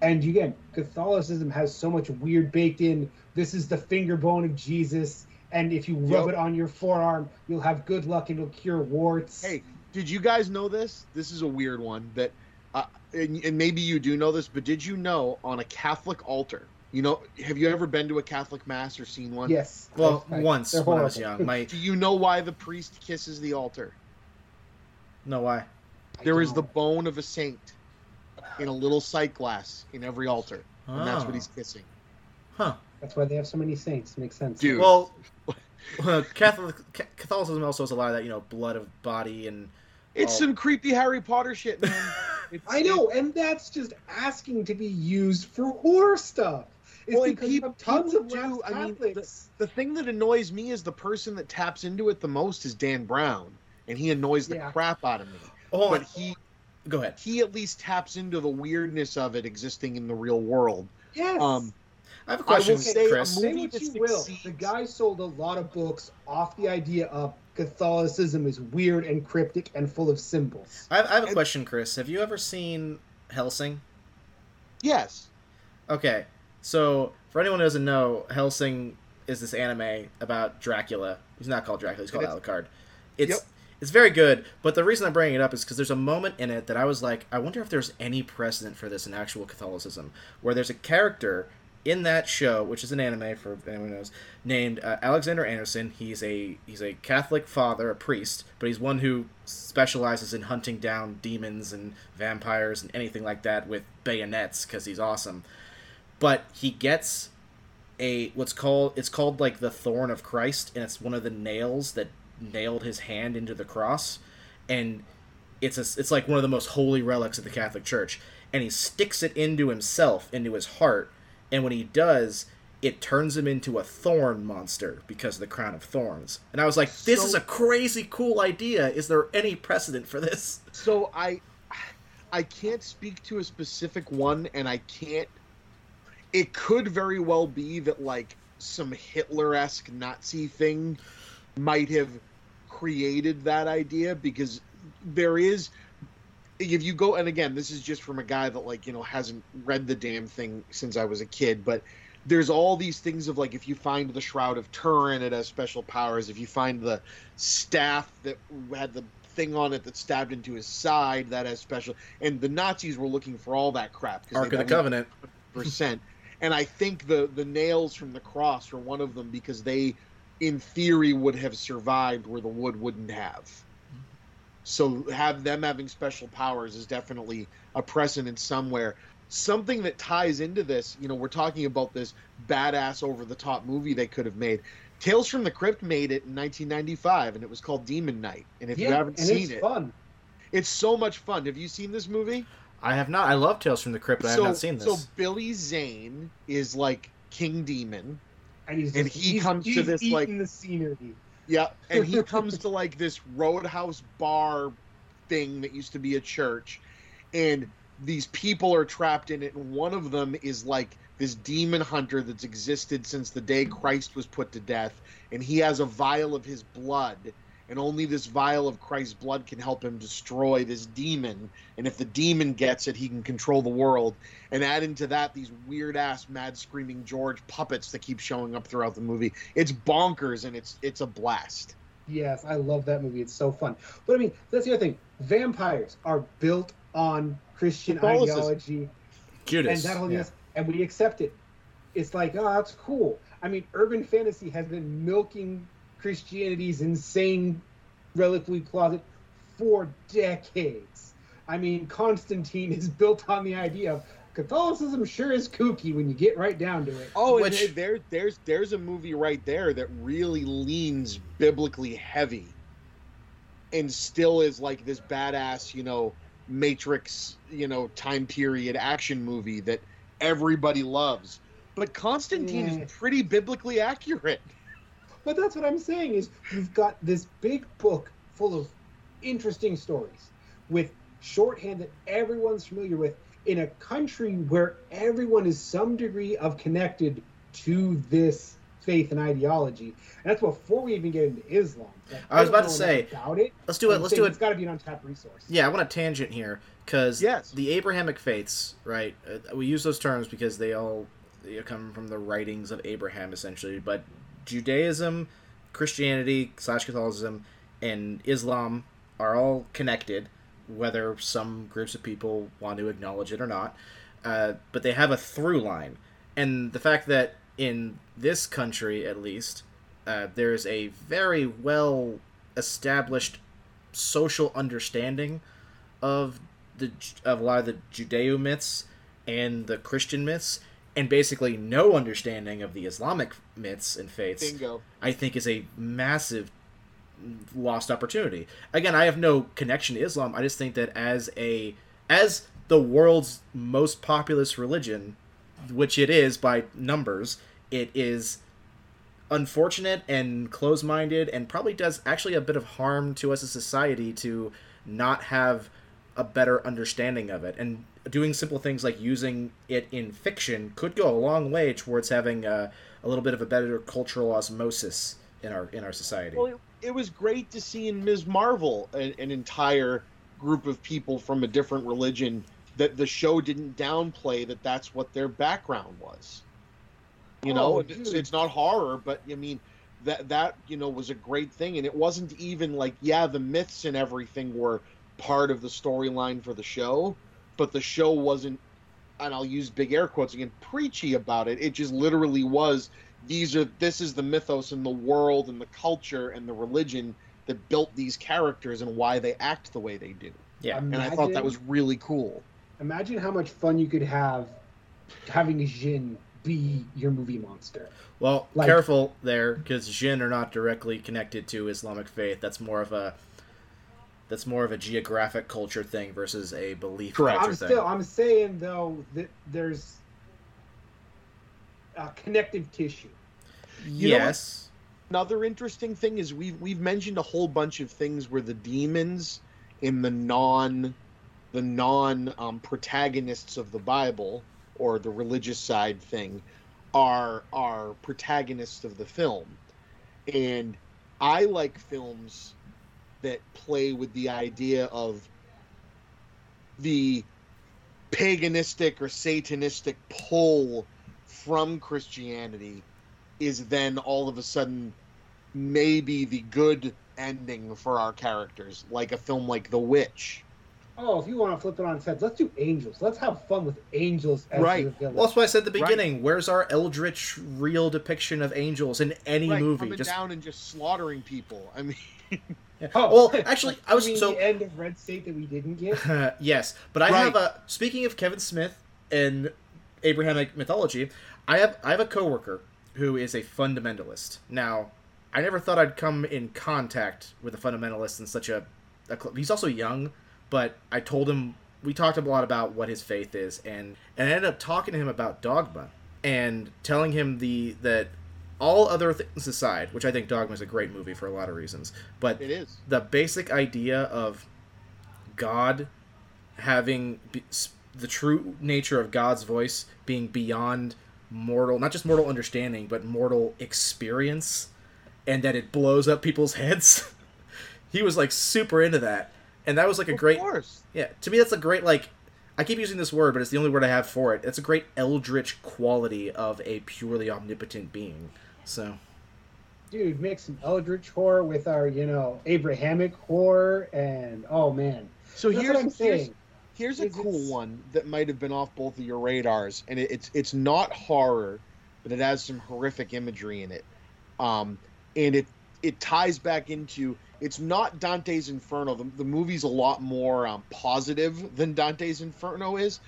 and again catholicism has so much weird baked in this is the finger bone of jesus and if you rub Yep. it on your forearm you'll have good luck and it'll cure warts Hey, did you guys know this? This is a weird one that, uh, and, and maybe you do know this, but did you know on a Catholic altar? You know, have you ever been to a Catholic mass or seen one? yes Well, I- I- once when I was young. My Do you know why the priest kisses the altar? no why? There is don't. the bone of a saint in a little sight glass in every altar, and that's Oh. what he's kissing. Huh. that's why they have so many saints makes sense Dude. Well, uh, Catholic Catholicism also has a lot of that, you know, blood of body and It's Oh. some creepy Harry Potter shit, man. I know, and that's just asking to be used for horror stuff. It's Well, because you peop- have tons people of do- I mean, Catholics. The thing that annoys me is the person that taps into it the most is Dan Brown, and he annoys the Yeah. crap out of me. oh, But he go ahead. he at least taps into the weirdness of it existing in the real world. yes. Um, I have a I will question, say a movie Say what that you will. The guy sold a lot of books off the idea of Catholicism is weird and cryptic and full of symbols. I have, I have a and- question, Chris. Have you ever seen Hellsing? Yes. Okay, so for anyone who doesn't know, Hellsing is this anime about Dracula. He's not called Dracula. He's called It is. Alucard. It's Yep. it's very good, but the reason I'm bringing it up is because there's a moment in it that I was like, I wonder if there's any precedent for this in actual Catholicism, where there's a character in that show, which is an anime for anyone who knows, named uh, Alexander Anderson. He's a he's a Catholic father, a priest, but he's one who specializes in hunting down demons and vampires and anything like that with bayonets because he's awesome. But he gets a what's called it's called like the thorn of Christ, and it's one of the nails that nailed his hand into the cross, and it's a, it's like one of the most holy relics of the Catholic Church, and he sticks it into himself, into his heart, and when he does, it turns him into a thorn monster because of the crown of thorns. And I was like, this So- is a crazy cool idea. Is there any precedent for this? So I I can't speak to a specific one and I can't it could very well be that like some Hitler-esque Nazi thing might have created that idea because there is if you go and again this is just from a guy that like you know hasn't read the damn thing since I was a kid but there's all these things of like if you find the shroud of Turin it has special powers if you find the staff that had the thing on it that stabbed into his side that has special and the Nazis were looking for all that crap Ark of the Covenant. percent. And I think the the nails from the cross are one of them because they, in theory, would have survived where the wood wouldn't have. So have them having special powers is definitely a precedent somewhere. Something that ties into this, you know, we're talking about this badass over the top movie they could have made. Tales from the Crypt made it in 1995, and it was called Demon Knight. And if you haven't and seen it's it, fun. it's so much fun. Have you seen this movie? I have not. I love Tales from the Crypt, but I have not seen this. So Billy Zane is like King Demon. And he's And he he's, comes to this, eating like- the scenery. Yeah, and he comes to like this roadhouse bar thing that used to be a church, and these people are trapped in it, and one of them is like this demon hunter that's existed since the day Christ was put to death, and he has a vial of his blood, and only this vial of Christ's blood can help him destroy this demon. And if the demon gets it, he can control the world. And add into that these weird ass mad screaming George puppets that keep showing up throughout the movie. It's bonkers and it's it's a blast. Yes, I love that movie. It's so fun. But I mean, that's the other thing. Vampires are built on Christian Catholicism. ideology Judas. and that whole yeah. yes, and we accept it. It's like, oh, that's cool. I mean, urban fantasy has been milking Christianity's insane reliquary closet for decades. I mean, Constantine is built on the idea of Catholicism sure is kooky when you get right down to it. Oh, Which- and there, there's there's a movie right there that really leans biblically heavy, and still is like this badass, you know, Matrix, you know, time period action movie that everybody loves. But Constantine Yeah. is pretty biblically accurate. But that's what I'm saying is you've got this big book full of interesting stories with shorthand that everyone's familiar with in a country where everyone is some degree of connected to this faith and ideology. And that's before we even get into Islam. Like, I was about to say, about it. Let's do it. Let's do it. It's got to be an untapped resource. Yeah, I want a tangent here because Yes. the Abrahamic faiths, right? Uh, we use those terms because they all come from the writings of Abraham, essentially. But Judaism, Christianity slash Catholicism, and Islam are all connected, whether some groups of people want to acknowledge it or not. Uh, but they have a through line, and the fact that in this country, at least, uh, there's a very well established social understanding of the of a lot of the Judeo myths and the Christian myths, and basically no understanding of the Islamic myths and faiths, Bingo. I think is a massive lost opportunity. Again, I have no connection to Islam. I just think that as a as the world's most populous religion, which it is by numbers, it is unfortunate and close-minded and probably does actually a bit of harm to us as a society to not have a better understanding of it and doing simple things like using it in fiction could go a long way towards having a, a little bit of a better cultural osmosis in our in our society Well, it, it was great to see in Ms. Marvel an, an entire group of people from a different religion that the show didn't downplay that that's what their background was. You know, Oh, it's, it's not horror, but I mean that that you know was a great thing, and it wasn't even like yeah, the myths and everything were part of the storyline for the show, but the show wasn't. And I'll use big air quotes again, preachy about it. It just literally was these are this is the mythos and the world and the culture and the religion that built these characters and why they act the way they do. yeah And I thought that was really cool. Imagine how much fun you could have having a Jinn be your movie monster. well like- careful there because jinn are not directly connected to islamic faith that's more of a that's more of a geographic culture thing versus a belief Correct. culture I'm thing still I'm saying though that there's a connective tissue. You yes Another interesting thing is we've we've mentioned a whole bunch of things where the demons in the non the non um, protagonists of the Bible or the religious side thing are are protagonists of the film. And I like films that play with the idea of the paganistic or satanistic pull from Christianity is then all of a sudden maybe the good ending for our characters, like a film like The Witch. Oh, if you want to flip it on its head, let's do angels. Let's have fun with angels as Right. the. Well, that's what I said at the Right. beginning. Where's our eldritch, real depiction of angels in any right, movie? coming Just down and just slaughtering people. I mean, Yeah. Oh, well, actually, I was mean so the end of Red State that we didn't get. yes, but I Right. have a. Speaking of Kevin Smith and Abrahamic mythology, I have I have a coworker who is a fundamentalist. Now, I never thought I'd come in contact with a fundamentalist in such a. a cl- he's also young, but I told him we talked a lot about what his faith is, and and I ended up talking to him about dogma and telling him the that all other things aside, which I think Dogma is a great movie for a lot of reasons, but It is. the basic idea of God having be, the true nature of God's voice being beyond mortal, not just mortal understanding, but mortal experience, and that it blows up people's heads. he was like super into that, and that was like a Of great course. yeah. To me, that's a great like. I keep using this word, but it's the only word I have for it. It's a great eldritch quality of a purely omnipotent being. So Dude, mix some Eldritch horror with our, you know, Abrahamic horror, and oh man, So that's here's what I'm here's, saying. here's a Is cool it's- one that might have been off both of your radars, and it, it's it's not horror, but it has some horrific imagery in it, um, and it it ties back into it's not Dante's Inferno. The, the movie's a lot more um, positive than Dante's Inferno is,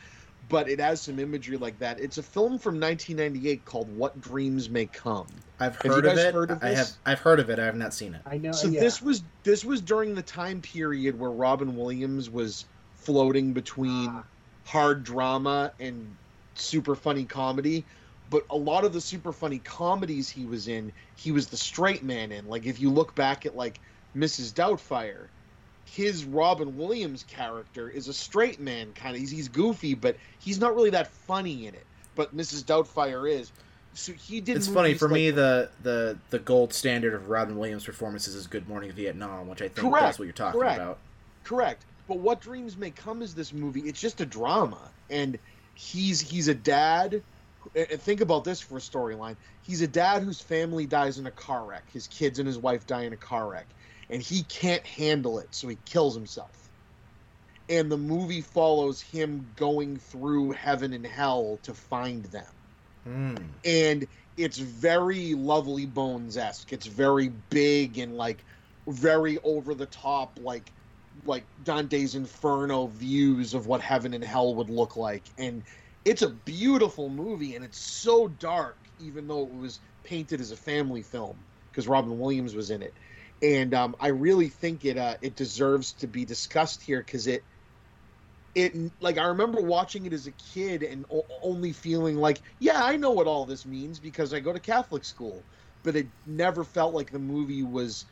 but it has some imagery like that. It's a film from 1998 called What Dreams May Come. I've you heard of it. heard of I have. I've heard of it. I have not seen it. I know. So yeah. this was this was during the time period where Robin Williams was floating between Ah. hard drama and super funny comedy. But a lot of the super funny comedies he was in, he was the straight man in. Like if you look back at like Mrs. Doubtfire, his Robin Williams character is a straight man kind of. He's, he's goofy, but he's not really that funny in it. But Mrs. Doubtfire is. So he did. It's funny for like- me. The, the the gold standard of Robin Williams performances is Good Morning Vietnam, which I think Correct, that's what you're talking correct. about. Correct. But what dreams may come is this movie. It's just a drama, and he's he's a dad. And think about this for a storyline. He's a dad whose family dies in a car wreck. His kids and his wife die in a car wreck, and he can't handle it, so he kills himself. And the movie follows him going through heaven and hell to find them Hmm. and it's very lovely bones esque. It's very big and like very over the top, like like Dante's Inferno views of what heaven and hell would look like. And it's a beautiful movie, and it's so dark, even though it was painted as a family film because Robin Williams was in it. And um, I really think it uh, it deserves to be discussed here because it it like I remember watching it as a kid and o- only feeling like, yeah, I know what all this means because I go to Catholic school, but it never felt like the movie was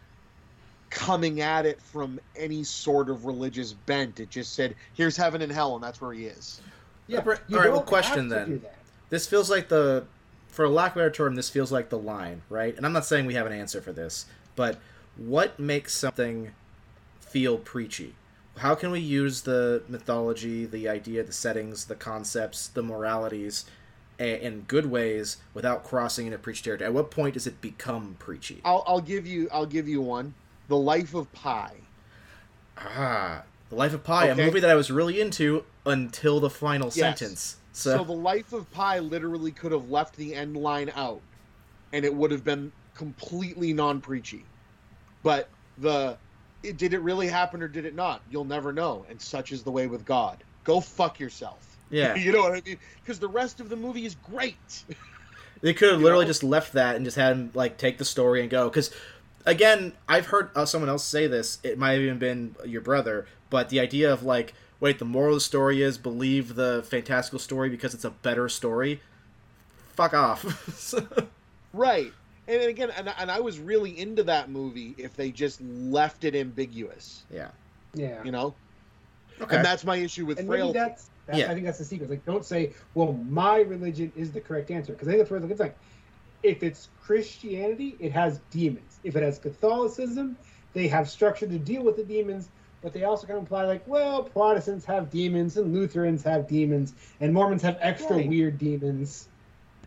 coming at it from any sort of religious bent. It just said, "Here's heaven and hell, and that's where he is." Yeah, All right, well, question then. This feels like the, for a lack of a better term, this feels like the line, right? And I'm not saying we have an answer for this, but what makes something feel preachy? How can we use the mythology, the idea, the settings, the concepts, the moralities, in good ways without crossing into preach territory? At what point does it become preachy? I'll, I'll give you I'll give you one. The Life of Pi. Ah, The Life of Pi, a movie that I was really into until the final Yes. sentence. So, So, the Life of Pi literally could have left the end line out, and it would have been completely non-preachy. But the it, did it really happen or did it not? You'll never know. And such is the way with God. Go fuck yourself. yeah, you know what I mean? Because the rest of the movie is great. They could have literally know? just left that and just had him like take the story and go. Because again, I've heard uh, someone else say this. It might have even been your brother, but the idea of like, wait, the moral of the story is believe the fantastical story because it's a better story. Fuck off. right. And again, and, and I was really into that movie if they just left it ambiguous. yeah. Yeah. You know. Okay. And that's my issue with and maybe frailty. that's, that's Yeah. I think that's the secret. Like, don't say, "Well, my religion is the correct answer," because I think that's where it's like, if it's Christianity, it has demons. If it has Catholicism, they have structure to deal with the demons, but they also kind of imply like, well, Protestants have demons and Lutherans have demons and Mormons have extra Right. weird demons.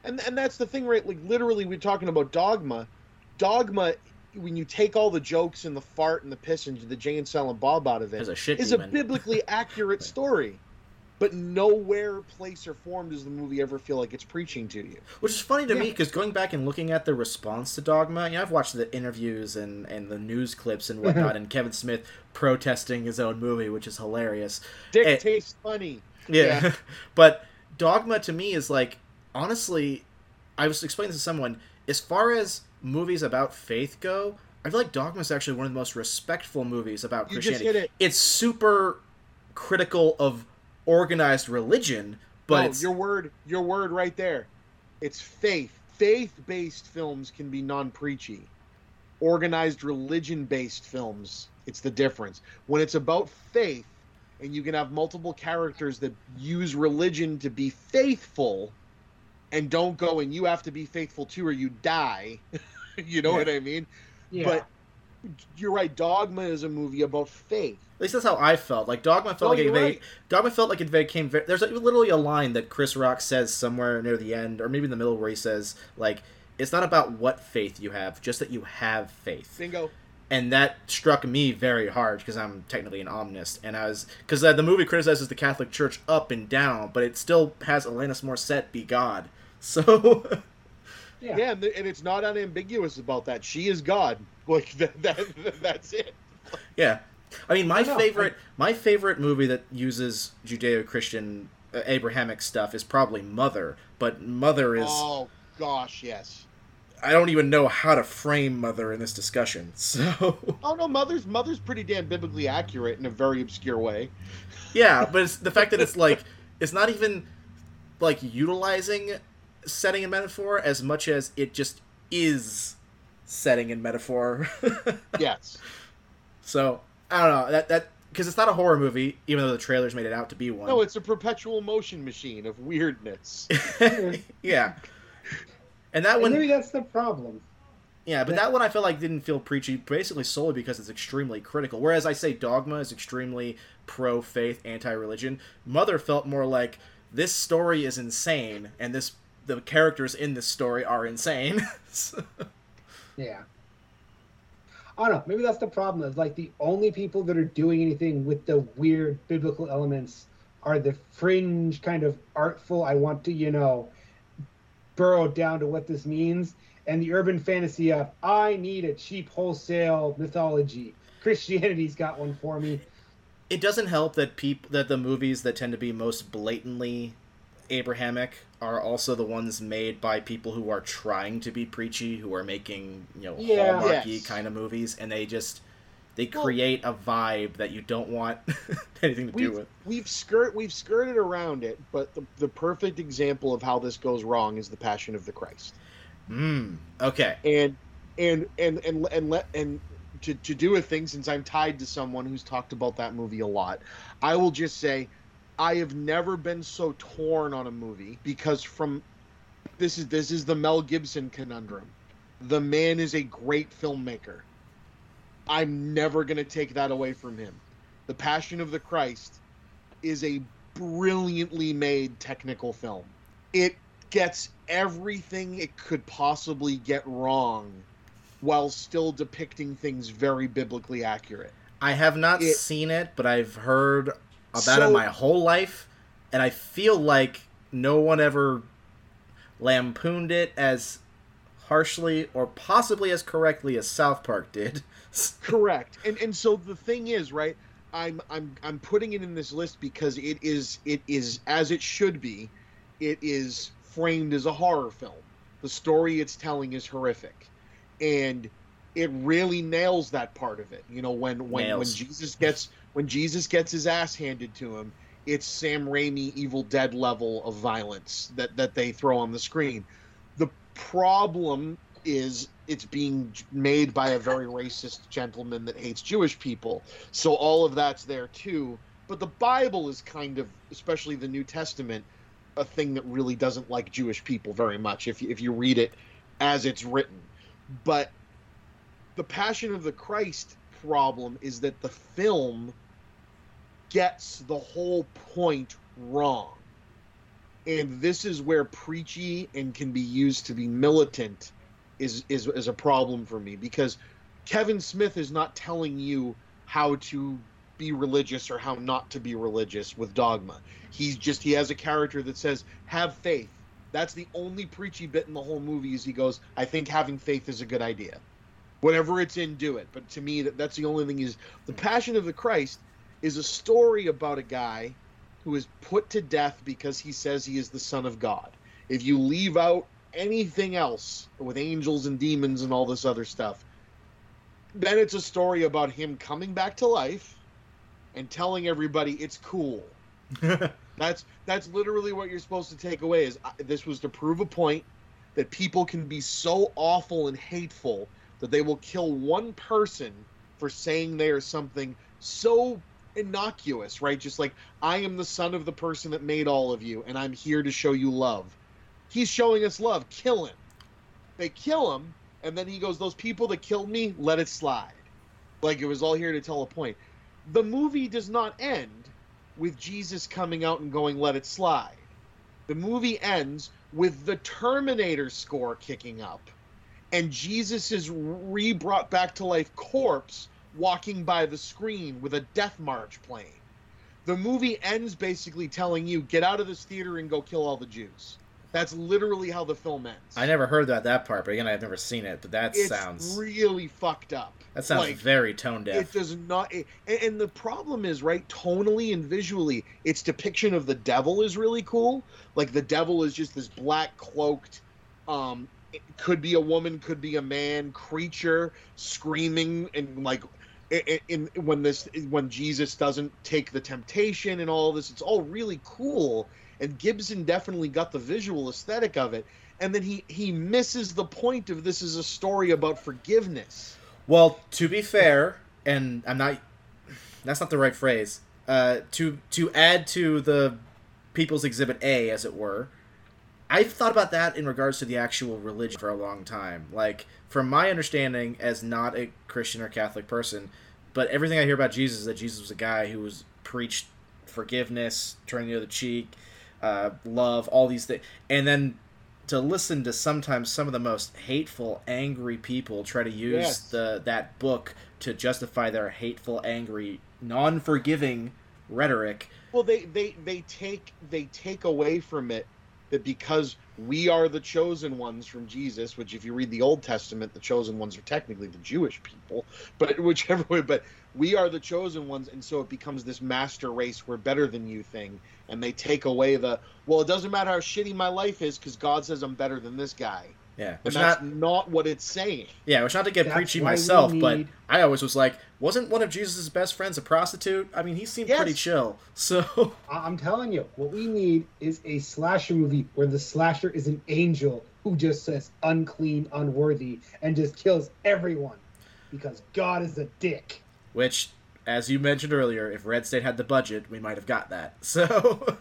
And and that's the thing right like literally we're talking about dogma dogma when you take all the jokes and the fart and the piss and the jay and silent bob out of As it a shit is a biblically accurate story but nowhere place or form does the movie ever feel like it's preaching to you Which is funny to me because going back and looking at the response to Dogma, you know, I've watched the interviews and, and the news clips and whatnot, and Kevin Smith protesting his own movie, which is hilarious. dick Eh. tastes funny Yeah. Yeah. but Dogma to me is like honestly, I was explaining this to someone, as far as movies about faith go, I feel like Dogma is actually one of the most respectful movies about you just Christianity. hit it It's super critical of organized religion, but no, your word your word right there it's faith faith-based films can be non-preachy. Organized religion-based films, it's the difference. When it's about faith and you can have multiple characters that use religion to be faithful and don't go and you have to be faithful to or you die. you know Yeah. what I mean? Yeah. But you're right, Dogma is a movie about faith. At least that's how I felt. Like Dogma felt Oh, like it right. Dogma felt like it became very. There's literally a line that Chris Rock says somewhere near the end, or maybe in the middle, where he says like, "It's not about what faith you have, just that you have faith." Bingo. And that struck me very hard because I'm technically an omnist, and I was because uh, the movie criticizes the Catholic Church up and down, but it still has Alanis Morissette be God. So yeah. Yeah, and, and it's not unambiguous about that. She is God. Like that, that that's it. yeah, I mean my I know, favorite my favorite movie that uses Judeo-Christian uh, Abrahamic stuff is probably Mother, but Mother is Oh gosh, yes. I don't even know how to frame Mother in this discussion. So Oh no, mother's mother's pretty damn biblically accurate in a very obscure way. yeah, but it's the fact that it's like it's not even like utilizing setting and metaphor as much as it just is setting and metaphor. Yes. so I don't know that that because it's not a horror movie, even though the trailers made it out to be one. No, it's a perpetual motion machine of weirdness. yeah, and that And one, maybe that's the problem. yeah, but that one I felt like didn't feel preachy, basically solely because it's extremely critical. Whereas I say Dogma is extremely pro faith, anti religion. Mother felt more like this story is insane, and this the characters in this story are insane. So- Yeah. I don't know. Maybe that's the problem. Is like the only people that are doing anything with the weird biblical elements are the fringe kind of artful. I want to, you know, burrow down to what this means, and the urban fantasy of I need a cheap wholesale mythology. Christianity's got one for me. it doesn't help that peop- that the movies that tend to be most blatantly Abrahamic are also the ones made by people who are trying to be preachy, who are making you know Yeah. hallmarky Yes. kind of movies, and they just they Well- create a vibe that you don't want anything to do with. we've skirt we've skirted around it, but the, the perfect example of how this goes wrong is the Passion of the Christ. Mm, okay. and and and and and let and to, to do a thing since i'm tied to someone who's talked about that movie a lot i will just say i have never been so torn on a movie because from this is this is the mel gibson conundrum the man is a great filmmaker i'm never going to take that away from him the passion of the christ is a brilliantly made technical film it gets everything it could possibly get wrong while still depicting things very biblically accurate. I have not It- seen it, but I've heard about So- it my whole life, and I feel like no one ever lampooned it as harshly or possibly as correctly as South Park did. Correct. And and so the thing is, right? I'm I'm I'm putting it in this list because it is it is as it should be. It is framed as a horror film. The story it's telling is horrific. And it really nails that part of it. You know, when when when Jesus gets when Jesus gets his ass handed to him, it's Sam Raimi Evil Dead level of violence that that they throw on the screen. Problem is it's being made by a very racist gentleman that hates Jewish people. So all of that's there too. But the Bible is kind of, especially the New Testament, a thing that really doesn't like Jewish people very much if if you read it as it's written. But the Passion of the Christ problem is that the film gets the whole point wrong. And this is where preachy and can be used to be militant is is is a problem for me because Kevin Smith is not telling you how to be religious or how not to be religious with dogma. He's just he has a character that says have faith. That's the only preachy bit in the whole movie is he goes, I think having faith is a good idea. Whatever it's in, do it. But to me, that, that's the only thing is the Passion of the Christ is a story about a guy who is put to death because he says he is the Son of God. If you leave out anything else with angels and demons and all this other stuff, then it's a story about him coming back to life and telling everybody it's cool. That's that's literally what you're supposed to take away is uh, this was to prove a point that people can be so awful and hateful that they will kill one person for saying they are something so innocuous, right? Just like I am the son of the person that made all of you, and I'm here to show you love. He's showing us love. Kill him. They kill him, and then he goes, "Those people that killed me, let it slide." Like it was all here to tell a point. The movie does not end with Jesus coming out and going, "Let it slide." The movie ends with the Terminator score kicking up, and Jesus is re brought back to life corpse walking by the screen with a death march playing. The movie ends basically telling you, get out of this theater and go kill all the Jews. That's literally how the film ends. I never heard about that part, but again, I've never seen it. But that it's sounds really fucked up. that sounds like, very tone deaf. It does not. It, and, and the problem is, right, tonally and visually, its depiction of the devil is really cool. Like the devil is just this black cloaked, um, could be a woman, could be a man, creature screaming and like. In, in when this when Jesus doesn't take the temptation and all this, it's all really cool. And Gibson definitely got the visual aesthetic of it. And then he he misses the point of this is a story about forgiveness. Well, to be fair, and I'm not that's not the right phrase. Uh, to to add to the People's Exhibit A, as it were, I've thought about that in regards to the actual religion for a long time. Like, from my understanding, as not a Christian or Catholic person, but everything I hear about Jesus is that Jesus was a guy who was preached forgiveness, turning the other cheek, uh, love, all these things, and then to listen to sometimes some of the most hateful, angry people try to use Yes. the that book to justify their hateful, angry, non-forgiving rhetoric. Well, they they they take they take away from it that because we are the chosen ones from Jesus, which if you read the Old Testament, the chosen ones are technically the Jewish people, but whichever way, but we are the chosen ones, and so it becomes this master race, we're better than you thing, and they take away the well, it doesn't matter how shitty my life is because God says I'm better than this guy, Yeah, and which that's not not what it's saying. yeah, which not to get That's preachy myself, but I always was like, wasn't one of Jesus' best friends a prostitute? I mean, he seemed pretty chill. So I'm telling you, what we need is a slasher movie where the slasher is an angel who just says unclean, unworthy, and just kills everyone because God is a dick. Which, as you mentioned earlier, if Red State had the budget, we might have got that. So,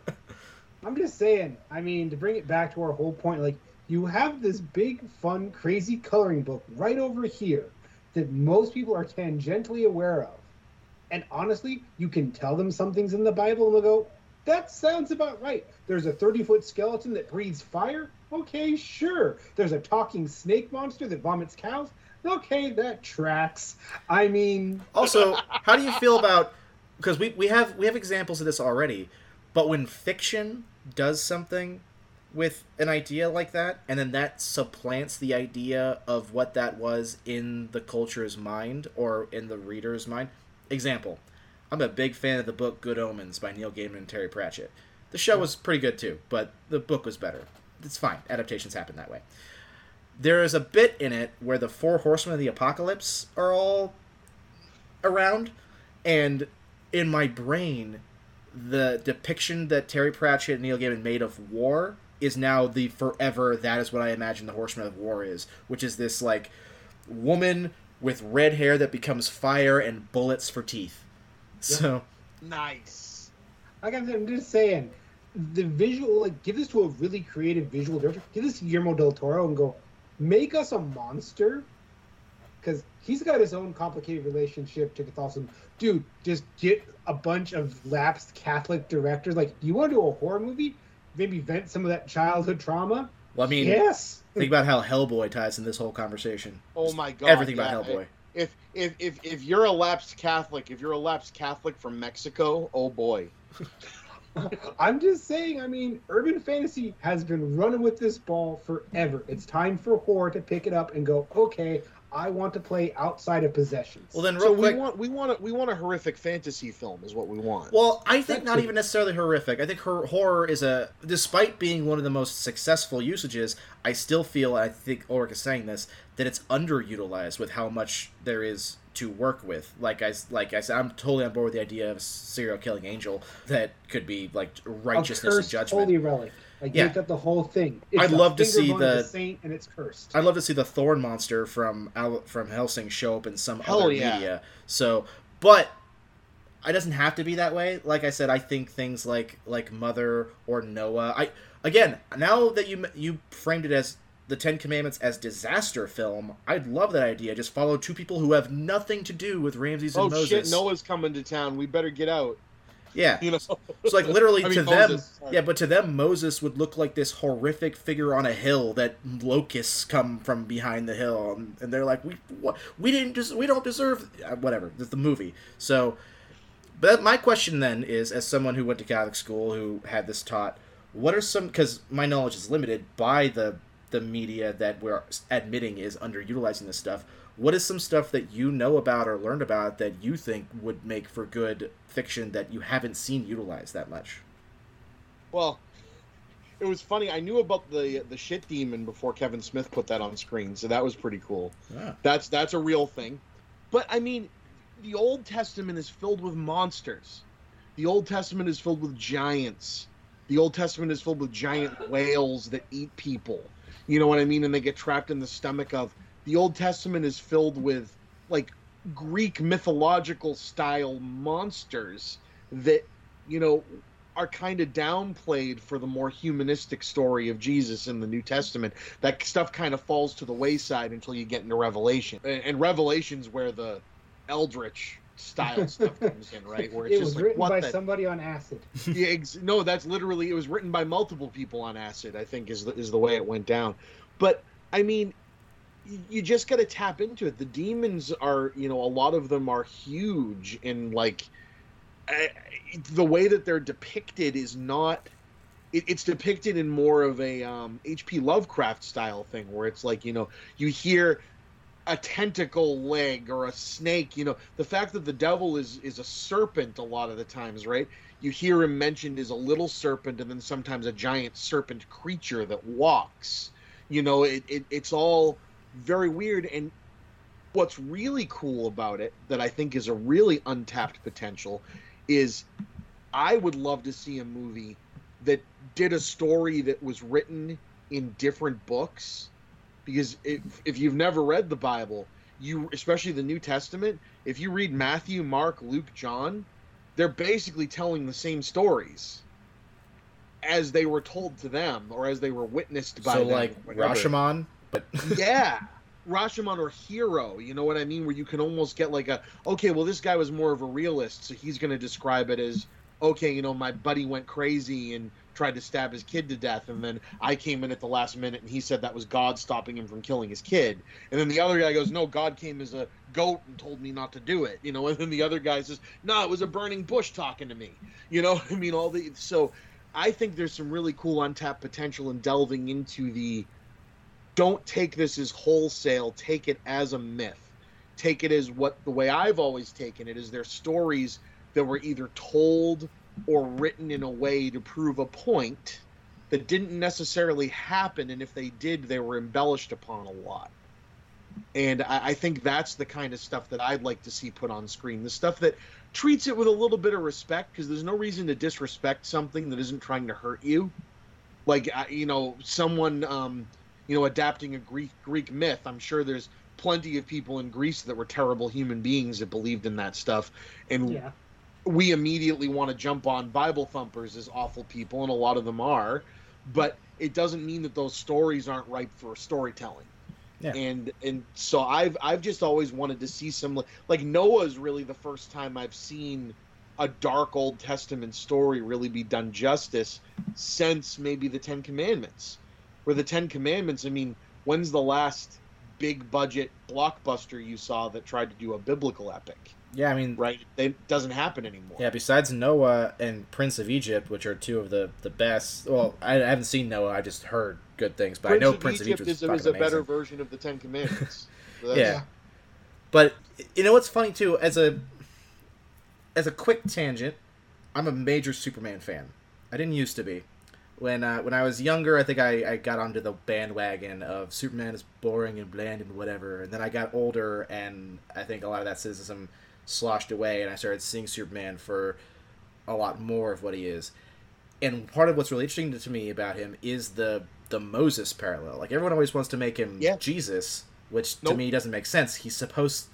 I'm just saying, I mean, to bring it back to our whole point, like, you have this big, fun, crazy coloring book right over here that most people are tangentially aware of. And honestly, you can tell them something's in the Bible and they'll go, that sounds about right. There's a 30 foot skeleton that breathes fire. Okay, sure. There's a talking snake monster that vomits cows. Okay, that tracks. I mean, also, how do you feel about because we, we have we have examples of this already, but when fiction does something with an idea like that, and then that supplants the idea of what that was in the culture's mind or in the reader's mind. Example, I'm a big fan of the book Good Omens by Neil Gaiman and Terry Pratchett. The show was pretty good too, but the book was better. It's fine. Adaptations happen that way. There is a bit in it where the four horsemen of the apocalypse are all around, and in my brain, the depiction that Terry Pratchett and Neil Gaiman made of war is now the forever that is what I imagine the Horseman of War is, which is this like woman with red hair that becomes fire and bullets for teeth. So Nice. like I'm, I'm just saying, the visual, like, give this to a really creative visual director. Give this to Guillermo del Toro and go, make us a monster. Because he's got his own complicated relationship to Catholicism. Dude, just get a bunch of lapsed Catholic directors. Like, you want to do a horror movie? Maybe vent some of that childhood trauma? well, I mean, yes. think about how Hellboy ties in this whole conversation. Oh my god. Everything yeah. about Hellboy. If if if if you're a lapsed Catholic, if you're a lapsed Catholic from Mexico, oh boy. I'm just saying, I mean, urban fantasy has been running with this ball forever. It's time for horror to pick it up and go, okay, I want to play outside of possessions. Well, then, real So quick, we want we want a, we want a horrific fantasy film is what we want. Well, I think That's not it. even necessarily horrific. I think her horror is a, despite being one of the most successful usages, I still feel, I think Ulrich is saying this, that it's underutilized with how much there is to work with. Like I like I said, I'm totally on board with the idea of a serial killing angel that could be like righteousness a and judgment. holy relic. Like Yeah. make up the whole thing. I'd love to see bone the- saint, and it's cursed. I'd love to see the Thorn monster from from Hellsing show up in some Hell other yeah. media. So, but it doesn't have to be that way. Like I said, I think things like like Mother or Noah. I again now that you you framed it as the Ten Commandments as disaster film, I'd love that idea. Just follow two people who have nothing to do with Ramses and Moses. Oh shit! Noah's coming to town. We better get out. Yeah, You know. so like literally I to them, sorry. yeah, but to them, Moses would look like this horrific figure on a hill that locusts come from behind the hill, and, and they're like, we what, we didn't just we don't deserve uh, whatever. It's the movie. So, but my question then is, as someone who went to Catholic school who had this taught, what are some because my knowledge is limited by the the media that we're admitting is underutilizing this stuff. What is some stuff that you know about or learned about that you think would make for good fiction that you haven't seen utilized that much? Well, it was funny. I knew about the the shit demon before Kevin Smith put that on screen, so that was pretty cool. Ah. That's that's a real thing. But I mean, the Old Testament is filled with monsters. The Old Testament is filled with giants. The Old Testament is filled with giant whales that eat people. You know what I mean? And they get trapped in the stomach of. The Old Testament is filled with like Greek mythological style monsters that, you know, are kind of downplayed for the more humanistic story of Jesus in the New Testament. That stuff kind of falls to the wayside until you get into Revelation. And, and Revelation's where the Eldritch style stuff comes in, right? Where it's it just was like written by the somebody on acid. yeah, ex- no, that's literally it was written by multiple people on acid. I think is the, is the way it went down. But I mean, you just got to tap into it. The demons are, you know, a lot of them are huge and like the way that they're depicted is not. It, it's depicted in more of a um, H.P. Lovecraft style thing, where it's like you know you hear a tentacle leg or a snake. You know the fact that the devil is is a serpent a lot of the times, right? You hear him mentioned as a little serpent, and then sometimes a giant serpent creature that walks. You know, it, it it's all very weird. And what's really cool about it, that I think is a really untapped potential, is I would love to see a movie that did a story that was written in different books because if, if you've never read the bible you especially the new testament if you read matthew mark luke john they're basically telling the same stories as they were told to them or as they were witnessed by so them, like. Rashomon, yeah Rashomon or Hero, you know what I mean? Where you can almost get like a, okay, well, this guy was more of a realist, so he's going to describe it as, okay, you know, my buddy went crazy and tried to stab his kid to death, and then I came in at the last minute and he said that was God stopping him from killing his kid. And then the other guy goes, no, God came as a goat and told me not to do it, you know, and then the other guy says, no, it was a burning bush talking to me, you know, I mean, all the, so I think there's some really cool untapped potential in delving into the, don't take this as wholesale. Take it as a myth. Take it as what the way i've always taken it is they're stories that were either told or written in a way to prove a point that didn't necessarily happen. And if they did they were embellished upon a lot. And I, I think that's the kind of stuff that i'd like to see put on screen. The stuff that treats it with a little bit of respect because there's no reason to disrespect something that isn't trying to hurt you. Like you know someone um you know, adapting a Greek Greek myth. I'm sure there's plenty of people in Greece that were terrible human beings that believed in that stuff, and Yeah. we immediately want to jump on Bible thumpers as awful people, and a lot of them are, but it doesn't mean that those stories aren't ripe for storytelling. Yeah. And and so I've I've just always wanted to see some like Noah is really the first time I've seen a dark Old Testament story really be done justice since maybe the Ten Commandments where the Ten Commandments, I mean, when's the last big budget blockbuster you saw that tried to do a biblical epic? yeah, I mean, Right? It doesn't happen anymore. yeah. Besides Noah and Prince of Egypt, which are two of the the best. Well, I, I haven't seen Noah. I just heard good things, but I know Prince of Egypt is, is, a fucking better version of the Ten Commandments. So Yeah. But you know what's funny too? As a as a quick tangent, I'm a major Superman fan. I didn't used to be, when uh, when I was younger, I think I, I got onto the bandwagon of Superman is boring and bland and whatever. And then I got older, and I think a lot of that cynicism sloshed away, and I started seeing Superman for a lot more of what he is. And part of what's really interesting to me about him is the the Moses parallel. Like everyone always wants to make him Yeah. Jesus, which to me doesn't make sense. He's supposed.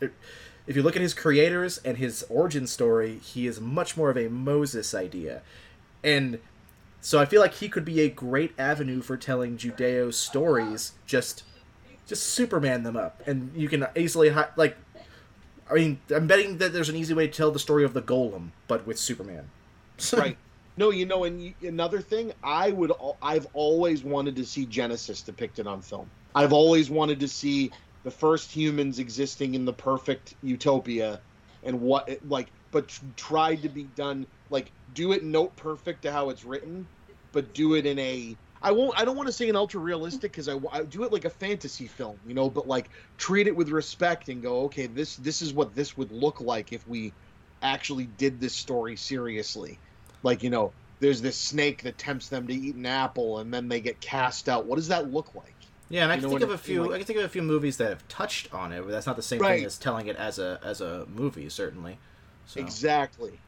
If you look at his creators and his origin story, he is much more of a Moses idea, and so I feel like he could be a great avenue for telling Judeo stories. Just, just Superman them up, and you can easily hi- like. I mean, I'm betting that there's an easy way to tell the story of the Golem, but with Superman. right. No, you know, and another thing, I would, I've always wanted to see Genesis depicted on film. I've always wanted to see the first humans existing in the perfect utopia, and what, it, like, but tr- tried to be done, like, do it note perfect to how it's written, but do it in a. I won't. I don't want to say an ultra realistic because I, I do it like a fantasy film, you know. But like treat it with respect and go, okay, this this is what this would look like if we actually did this story seriously like you know there's this snake that tempts them to eat an apple and then they get cast out what does that look like Yeah, and I You can know think of a few. Like- I can think of a few movies that have touched on it, but that's not the same Right. thing as telling it as a as a movie, certainly. So, exactly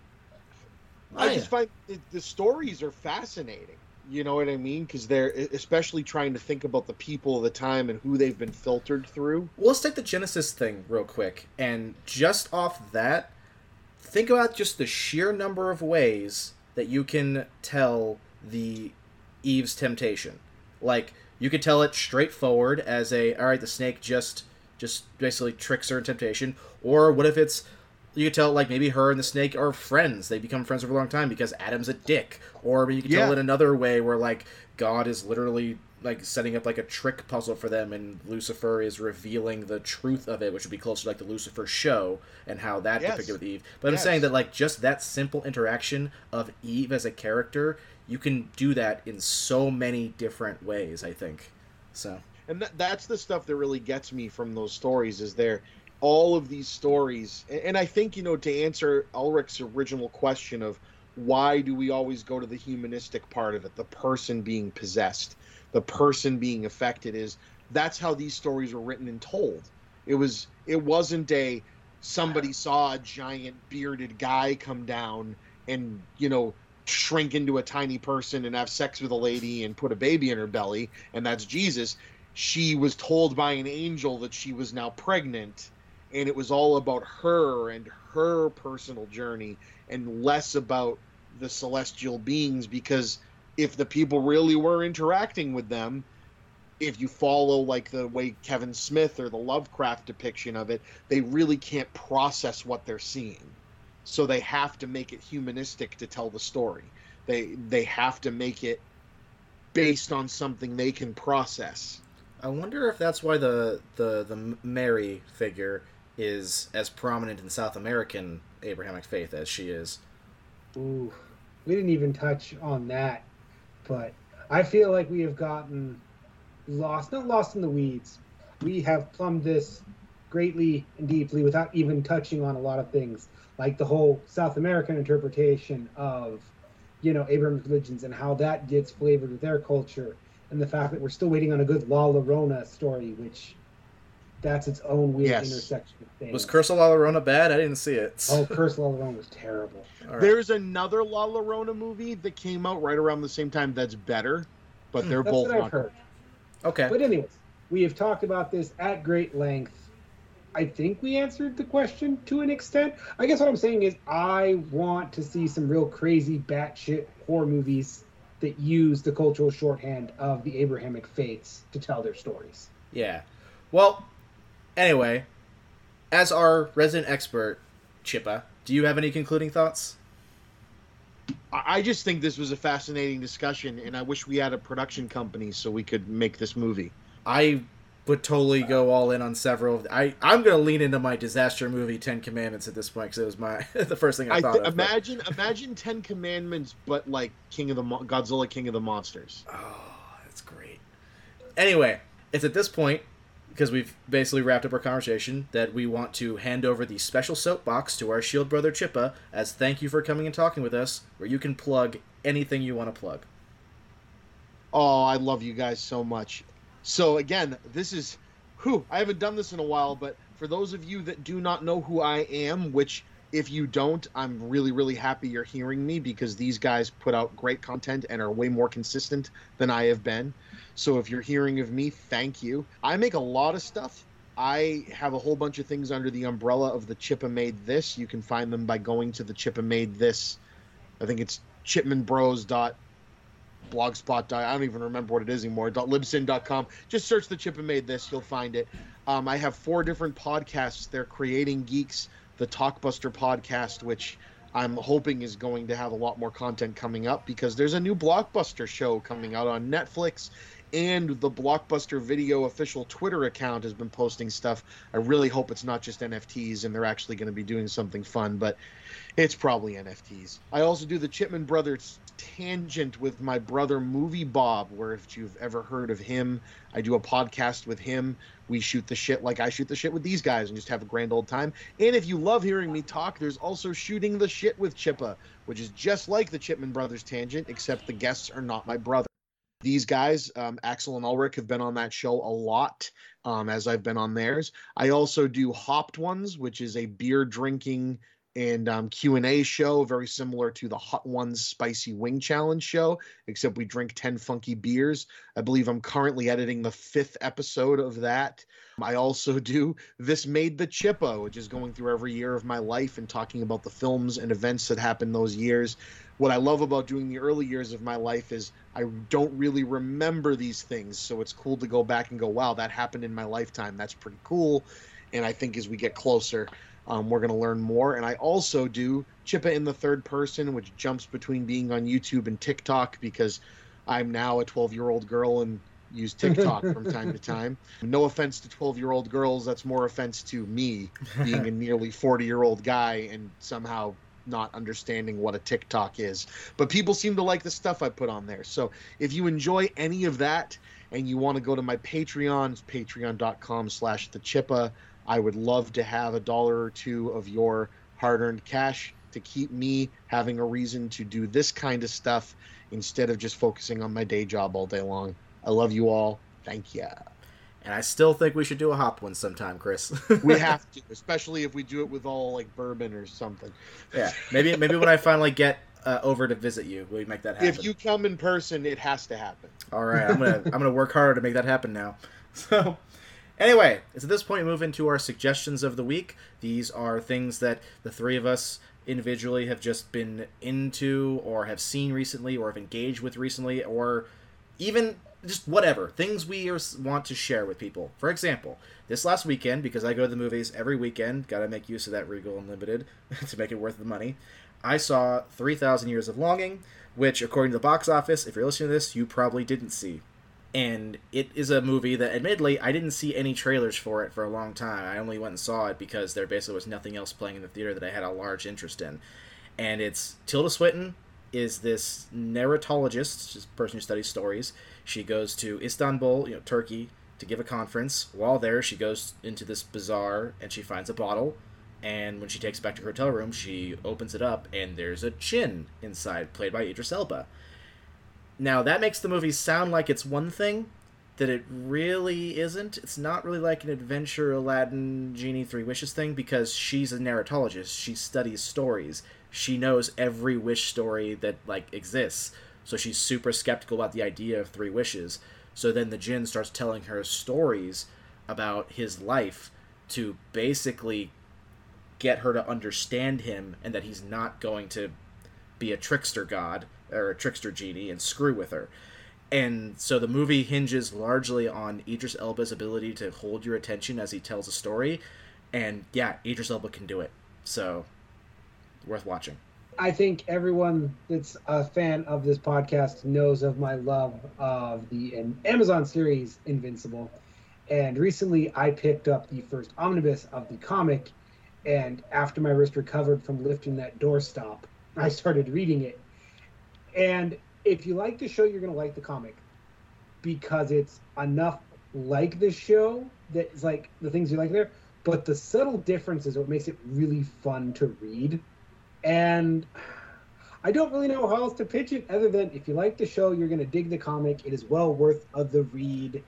Oh, i yeah. just find it, the stories are fascinating. You know what i mean? Because they're especially trying to think about the people of the time and who they've been filtered through. Well, let's take the Genesis thing real quick, and just off that, think about just the sheer number of ways that you can tell the Eve's temptation. Like you could tell it straightforward as a all right, the snake just just basically tricks her in temptation, or what if it's you could tell like maybe her and the snake are friends. They become friends over a long time because Adam's a dick. Or you could tell Yeah. it another way where like God is literally like setting up like a trick puzzle for them and Lucifer is revealing the truth of it, which would be closer to like the Lucifer show and how that Yes. depicted with Eve. But I'm saying that like just that simple interaction of Eve as a character, you can do that in so many different ways, I think. So and that, that's the stuff that really gets me from those stories is there all of these stories and, i think you know to answer ulrich's original question of why do we always go to the humanistic part of it the person being possessed the person being affected is that's how these stories were written and told. It was it wasn't a somebody saw a giant bearded guy come down and you know shrink into a tiny person and have sex with a lady and put a baby in her belly and that's jesus. She was told by an angel that she was now pregnant and it was all about her and her personal journey and less about the celestial beings because if the people really were interacting with them if you follow like the way Kevin Smith or the Lovecraft depiction of it they really can't process what they're seeing. So they have to make it humanistic to tell the story. They they have to make it based on something they can process. I wonder if that's why the the the Mary figure is as prominent in South American Abrahamic faith as she is. Ooh, we didn't even touch on that, but I feel like we have gotten lost, not lost in the weeds. We have plumbed this greatly and deeply without even touching on a lot of things, like the whole South American interpretation of, you know, Abraham's religions and how that gets flavored with their culture, and the fact that we're still waiting on a good La Llorona story, which that's its own weird Yes. intersection of things. Was Curse of La Llorona bad? I didn't see it. Oh, Curse of La Llorona was terrible. All right. There's another La Llorona movie that came out right around the same time that's better, but hmm. they're That's both what I've heard. okay. But anyways, we have talked about this at great length. I think we answered the question to an extent. I guess what I'm saying is I want to see some real crazy batshit horror movies that use the cultural shorthand of the Abrahamic faiths to tell their stories. Yeah. Well, anyway, as our resident expert, Chippa, do you have any concluding thoughts? I just think this was a fascinating discussion, and I wish we had a production company so we could make this movie. I would totally go all in on several. Of, I I'm gonna lean into my disaster movie Ten Commandments at this point because it was my the first thing I, I thought th- of. but- imagine imagine Ten Commandments, but like King of the Mo- Godzilla, King of the Monsters. Oh, that's great. Anyway, it's at this point because we've basically wrapped up our conversation that we want to hand over the special soapbox to our shield brother Chippa as thank you for coming and talking with us, where you can plug anything you want to plug. Oh, I love you guys so much. So again, this is who I haven't done this in a while, but for those of you that do not know who I am, which if you don't, I'm really, really happy you're hearing me because these guys put out great content and are way more consistent than I have been. So if you're hearing of me, thank you. I make a lot of stuff. I have a whole bunch of things under the umbrella of the Chippa Made This. You can find them by going to the Chippa Made This. I think it's chipmanbros.blogspot. I don't even remember what it is anymore. .libsyn.com. Just search the Chippa Made This. You'll find it. Um, I have four different podcasts. They're Creating Geeks, the Talkbuster podcast, which I'm hoping is going to have a lot more content coming up because there's a new blockbuster show coming out on Netflix and the Blockbuster Video official Twitter account has been posting stuff. I really hope it's not just NFTs and they're actually going to be doing something fun, but it's probably NFTs. I also do the Chipman Brothers tangent with my brother Movie Bob, where if you've ever heard of him, I do a podcast with him. We shoot the shit like I shoot the shit with these guys and just have a grand old time. And if you love hearing me talk, there's also shooting the shit with Chippa, which is just like the Chipman Brothers tangent, except the guests are not my brother these guys, um, Axle and Ulrich, have been on that show a lot, um, as I've been on theirs. I also do Hopped Ones, which is a beer drinking and um, q&a show very similar to the hot ones spicy wing challenge show except we drink 10 funky beers. I believe i'm currently editing the fifth episode of that. I also do this made the chippa which is going through every year of my life and talking about the films and events that happened those years what i love about doing the early years of my life is i don't really remember these things so it's cool to go back and go wow that happened in my lifetime that's pretty cool and i think as we get closer um, we're going to learn more. And I also do Chippa in the third person, which jumps between being on YouTube and TikTok because I'm now a 12 year old girl and use TikTok from time to time. No offense to 12 year old girls, that's more offense to me being a nearly 40 year old guy and somehow not understanding what a TikTok is. But people seem to like the stuff I put on there. So if you enjoy any of that and you want to go to my Patreon, patreon.com slash the. I would love to have a dollar or two of your hard earned cash to keep me having a reason to do this kind of stuff instead of just focusing on my day job all day long. I love you all. Thank you. And I still think we should do a hop one sometime, Chris. we have to, especially if we do it with all like bourbon or something. Yeah, maybe maybe when I finally get uh, over to visit you, we make that happen. If you come in person, it has to happen. All right, I'm gonna I'm gonna work harder to make that happen now. So, Anyway, it's at this point we move into our suggestions of the week. These are things that the three of us individually have just been into or have seen recently or have engaged with recently or even just whatever things we want to share with people. For example, this last weekend because I go to the movies every weekend, got to make use of that Regal Unlimited to make it worth the money. I saw 3000 Years of Longing, which according to the box office, if you're listening to this, you probably didn't see and it is a movie that admittedly I didn't see any trailers for it for a long time. I only went and saw it because there basically was nothing else playing in the theater that I had a large interest in. And it's Tilda Swinton is this narratologist, she's a person who studies stories. She goes to Istanbul, you know, Turkey, to give a conference. While there, she goes into this bazaar and she finds a bottle. And when she takes it back to her hotel room, she opens it up and there's a jinn inside, played by Idris Elba now that makes the movie sound like it's one thing that it really isn't. It's not really like an adventure Aladdin Genie Three Wishes thing because she's a narratologist. She studies stories. She knows every wish story that like exists. So she's super skeptical about the idea of three wishes. So then the jinn starts telling her stories about his life to basically get her to understand him and that he's not going to be a trickster god or a trickster genie and screw with her. And so the movie hinges largely on Idris Elba's ability to hold your attention as he tells a story. And yeah, Idris Elba can do it. So worth watching. I think everyone that's a fan of this podcast knows of my love of the um, Amazon series Invincible. And recently I picked up the first omnibus of the comic. And after my wrist recovered from lifting that doorstop, I started reading it. And if you like the show, you're going to like the comic because it's enough like the show that it's like the things you like there, but the subtle differences is what makes it really fun to read. And I don't really know how else to pitch it other than if you like the show, you're going to dig the comic. It is well worth of the read.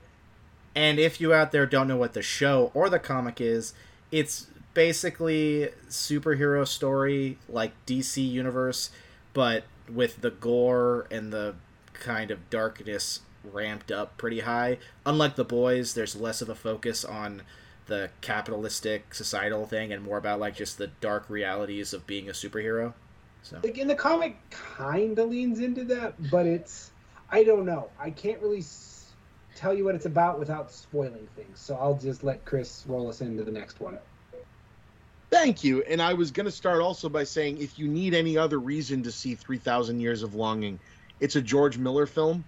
And if you out there don't know what the show or the comic is, it's basically superhero story like DC universe, but with the gore and the kind of darkness ramped up pretty high. Unlike the boys, there's less of a focus on the capitalistic societal thing and more about like just the dark realities of being a superhero. So Like in the comic, kind of leans into that, but it's I don't know. I can't really s- tell you what it's about without spoiling things. So I'll just let Chris roll us into the next one. Thank you. And I was going to start also by saying if you need any other reason to see 3000 Years of Longing, it's a George Miller film,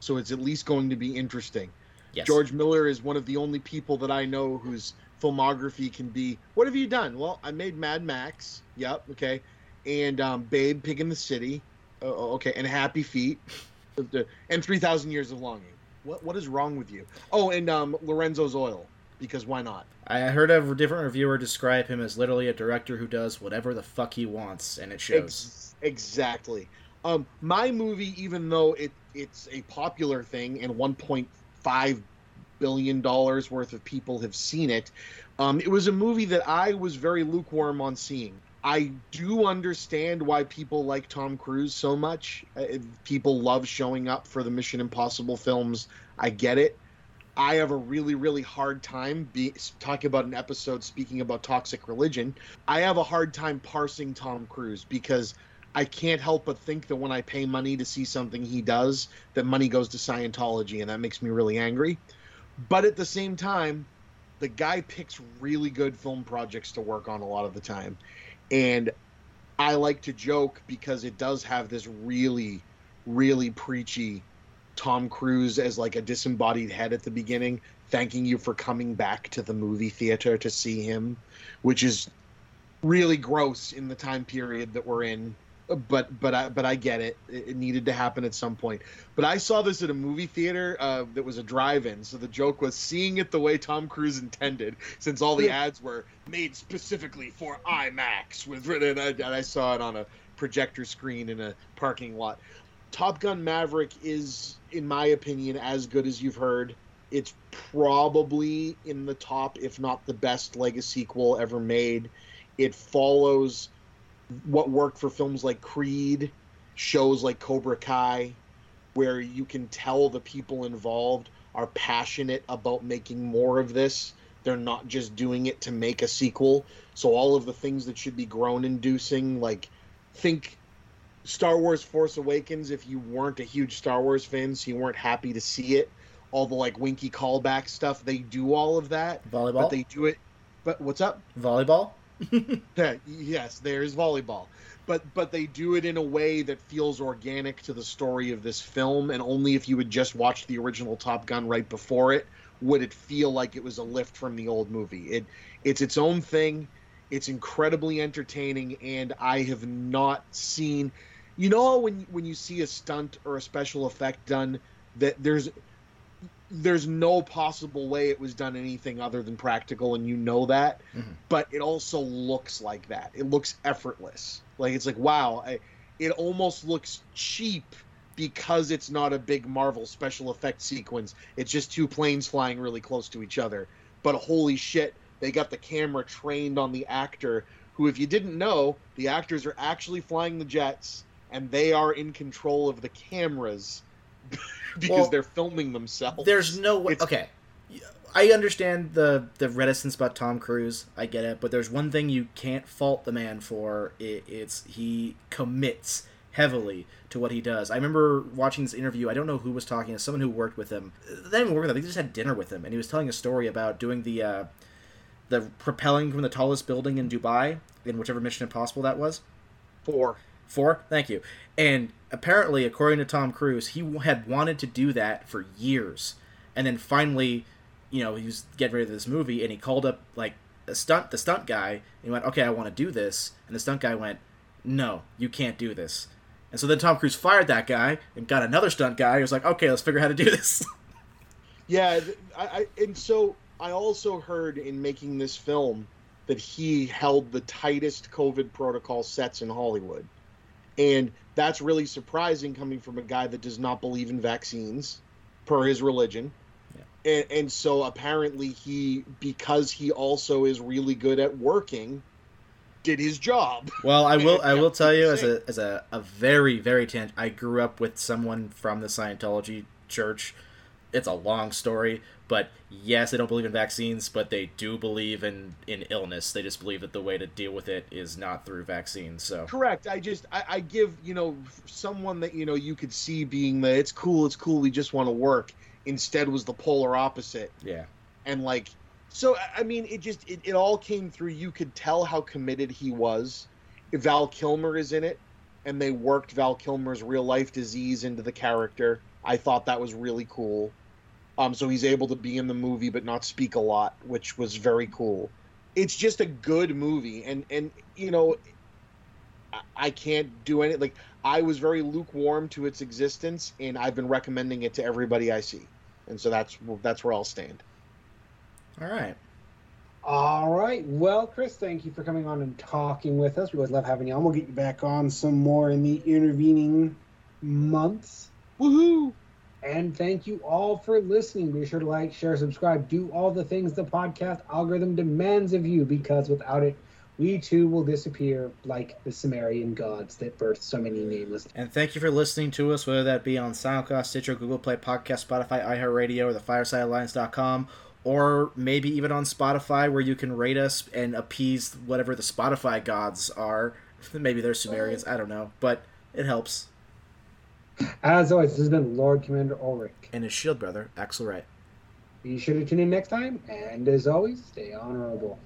so it's at least going to be interesting. Yes. George Miller is one of the only people that I know whose filmography can be. What have you done? Well, I made Mad Max. Yep. Okay. And um, Babe, Pig in the City. Uh, okay. And Happy Feet. And Three Thousand Years of Longing. What What is wrong with you? Oh, and um, Lorenzo's Oil. Because why not? I heard a different reviewer describe him as literally a director who does whatever the fuck he wants, and it shows. Ex- exactly. Um, my movie, even though it it's a popular thing and 1.5 billion dollars worth of people have seen it, um, it was a movie that I was very lukewarm on seeing. I do understand why people like Tom Cruise so much. Uh, people love showing up for the Mission Impossible films. I get it. I have a really, really hard time be, talking about an episode speaking about toxic religion. I have a hard time parsing Tom Cruise because I can't help but think that when I pay money to see something he does, that money goes to Scientology, and that makes me really angry. But at the same time, the guy picks really good film projects to work on a lot of the time. And I like to joke because it does have this really, really preachy Tom Cruise as like a disembodied head at the beginning, thanking you for coming back to the movie theater to see him, which is really gross in the time period that we're in. But but I but I get it. It needed to happen at some point. But I saw this at a movie theater uh, that was a drive-in. So the joke was seeing it the way Tom Cruise intended, since all the ads were made specifically for IMAX with and I, and I saw it on a projector screen in a parking lot. Top Gun Maverick is, in my opinion, as good as you've heard. It's probably in the top, if not the best legacy sequel ever made. It follows what worked for films like Creed, shows like Cobra Kai, where you can tell the people involved are passionate about making more of this. They're not just doing it to make a sequel. So all of the things that should be groan inducing, like think Star Wars Force Awakens, if you weren't a huge Star Wars fan, so you weren't happy to see it, all the like winky callback stuff, they do all of that. Volleyball. But they do it but what's up? Volleyball. Yes, there's volleyball. But but they do it in a way that feels organic to the story of this film, and only if you had just watched the original Top Gun right before it would it feel like it was a lift from the old movie. It it's its own thing. It's incredibly entertaining, and I have not seen. You know when when you see a stunt or a special effect done that there's there's no possible way it was done anything other than practical, and you know that. Mhm. But it also looks like that. It looks effortless. Like it's like wow. I, it almost looks cheap because it's not a big Marvel special effect sequence. It's just two planes flying really close to each other. But holy shit, they got the camera trained on the actor. Who, if you didn't know, the actors are actually flying the jets and they are in control of the cameras because Well, they're filming themselves. There's no way. It's- Okay, I understand the the reticence about Tom Cruise. I get it, but there's one thing you can't fault the man for. It, it's he commits heavily to what he does. I remember watching this interview. I don't know who was talking. It's someone who worked with him. They didn't work with him. They just had dinner with him, and he was telling a story about doing the uh, the propelling from the tallest building in Dubai in whichever Mission Impossible that was. four. Four, thank you. And apparently, according to Tom Cruise, he had wanted to do that for years, and then finally, you know, he was getting ready for this movie, and he called up like a stunt, the stunt guy, and he went, "Okay, I want to do this," and the stunt guy went, "No, you can't do this." And so then Tom Cruise fired that guy and got another stunt guy. He was like, "Okay, let's figure out how to do this." Yeah, I, I and so I also heard in making this film that he held the tightest COVID protocol sets in Hollywood, and that's really surprising coming from a guy that does not believe in vaccines per his religion. Yeah. And, and so apparently he because he also is really good at working did his job. Well, I will. I will tell you as a as a, a very very tan. I grew up with someone from the Scientology church. It's a long story, but yes, they don't believe in vaccines, but they do believe in in illness. They just believe that the way to deal with it is not through vaccines. So Correct. I just I, I give you know someone that you know you could see being the it's cool it's cool we just want to work instead was the polar opposite yeah, and like so I- mean it just it, it all came through you could tell how committed he was. Val Kilmer is in it and they worked Val Kilmer's real life disease into the character. I thought that was really cool. Um so he's able to be in the movie but not speak a lot, which was very cool. It's just a good movie and and you know I- I can't do any like I was very lukewarm to its existence, and I've been recommending it to everybody I see, and so that's that's where I'll stand. all right. All right. Well, Chris, thank you for coming on and talking with us. We always love having you on. We'll get you back on some more in the intervening months. Woohoo! And thank you all for listening. Be sure to like, share, subscribe, do all the things the podcast algorithm demands of you because without it, we too will disappear like the Sumerian gods that birthed so many nameless. And thank you for listening to us, whether that be on SoundCloud, Stitcher, Google Play Podcast, Spotify, iHeartRadio, or the FiresideAlliance.com, or maybe even on Spotify where you can rate us and appease whatever the Spotify gods are. Maybe they're Sumerians, I don't know, but it helps. As always, this has been Lord Commander Ulrich. And his shield brother, Axle Wright. Be sure to tune in next time, and as always, stay honorable.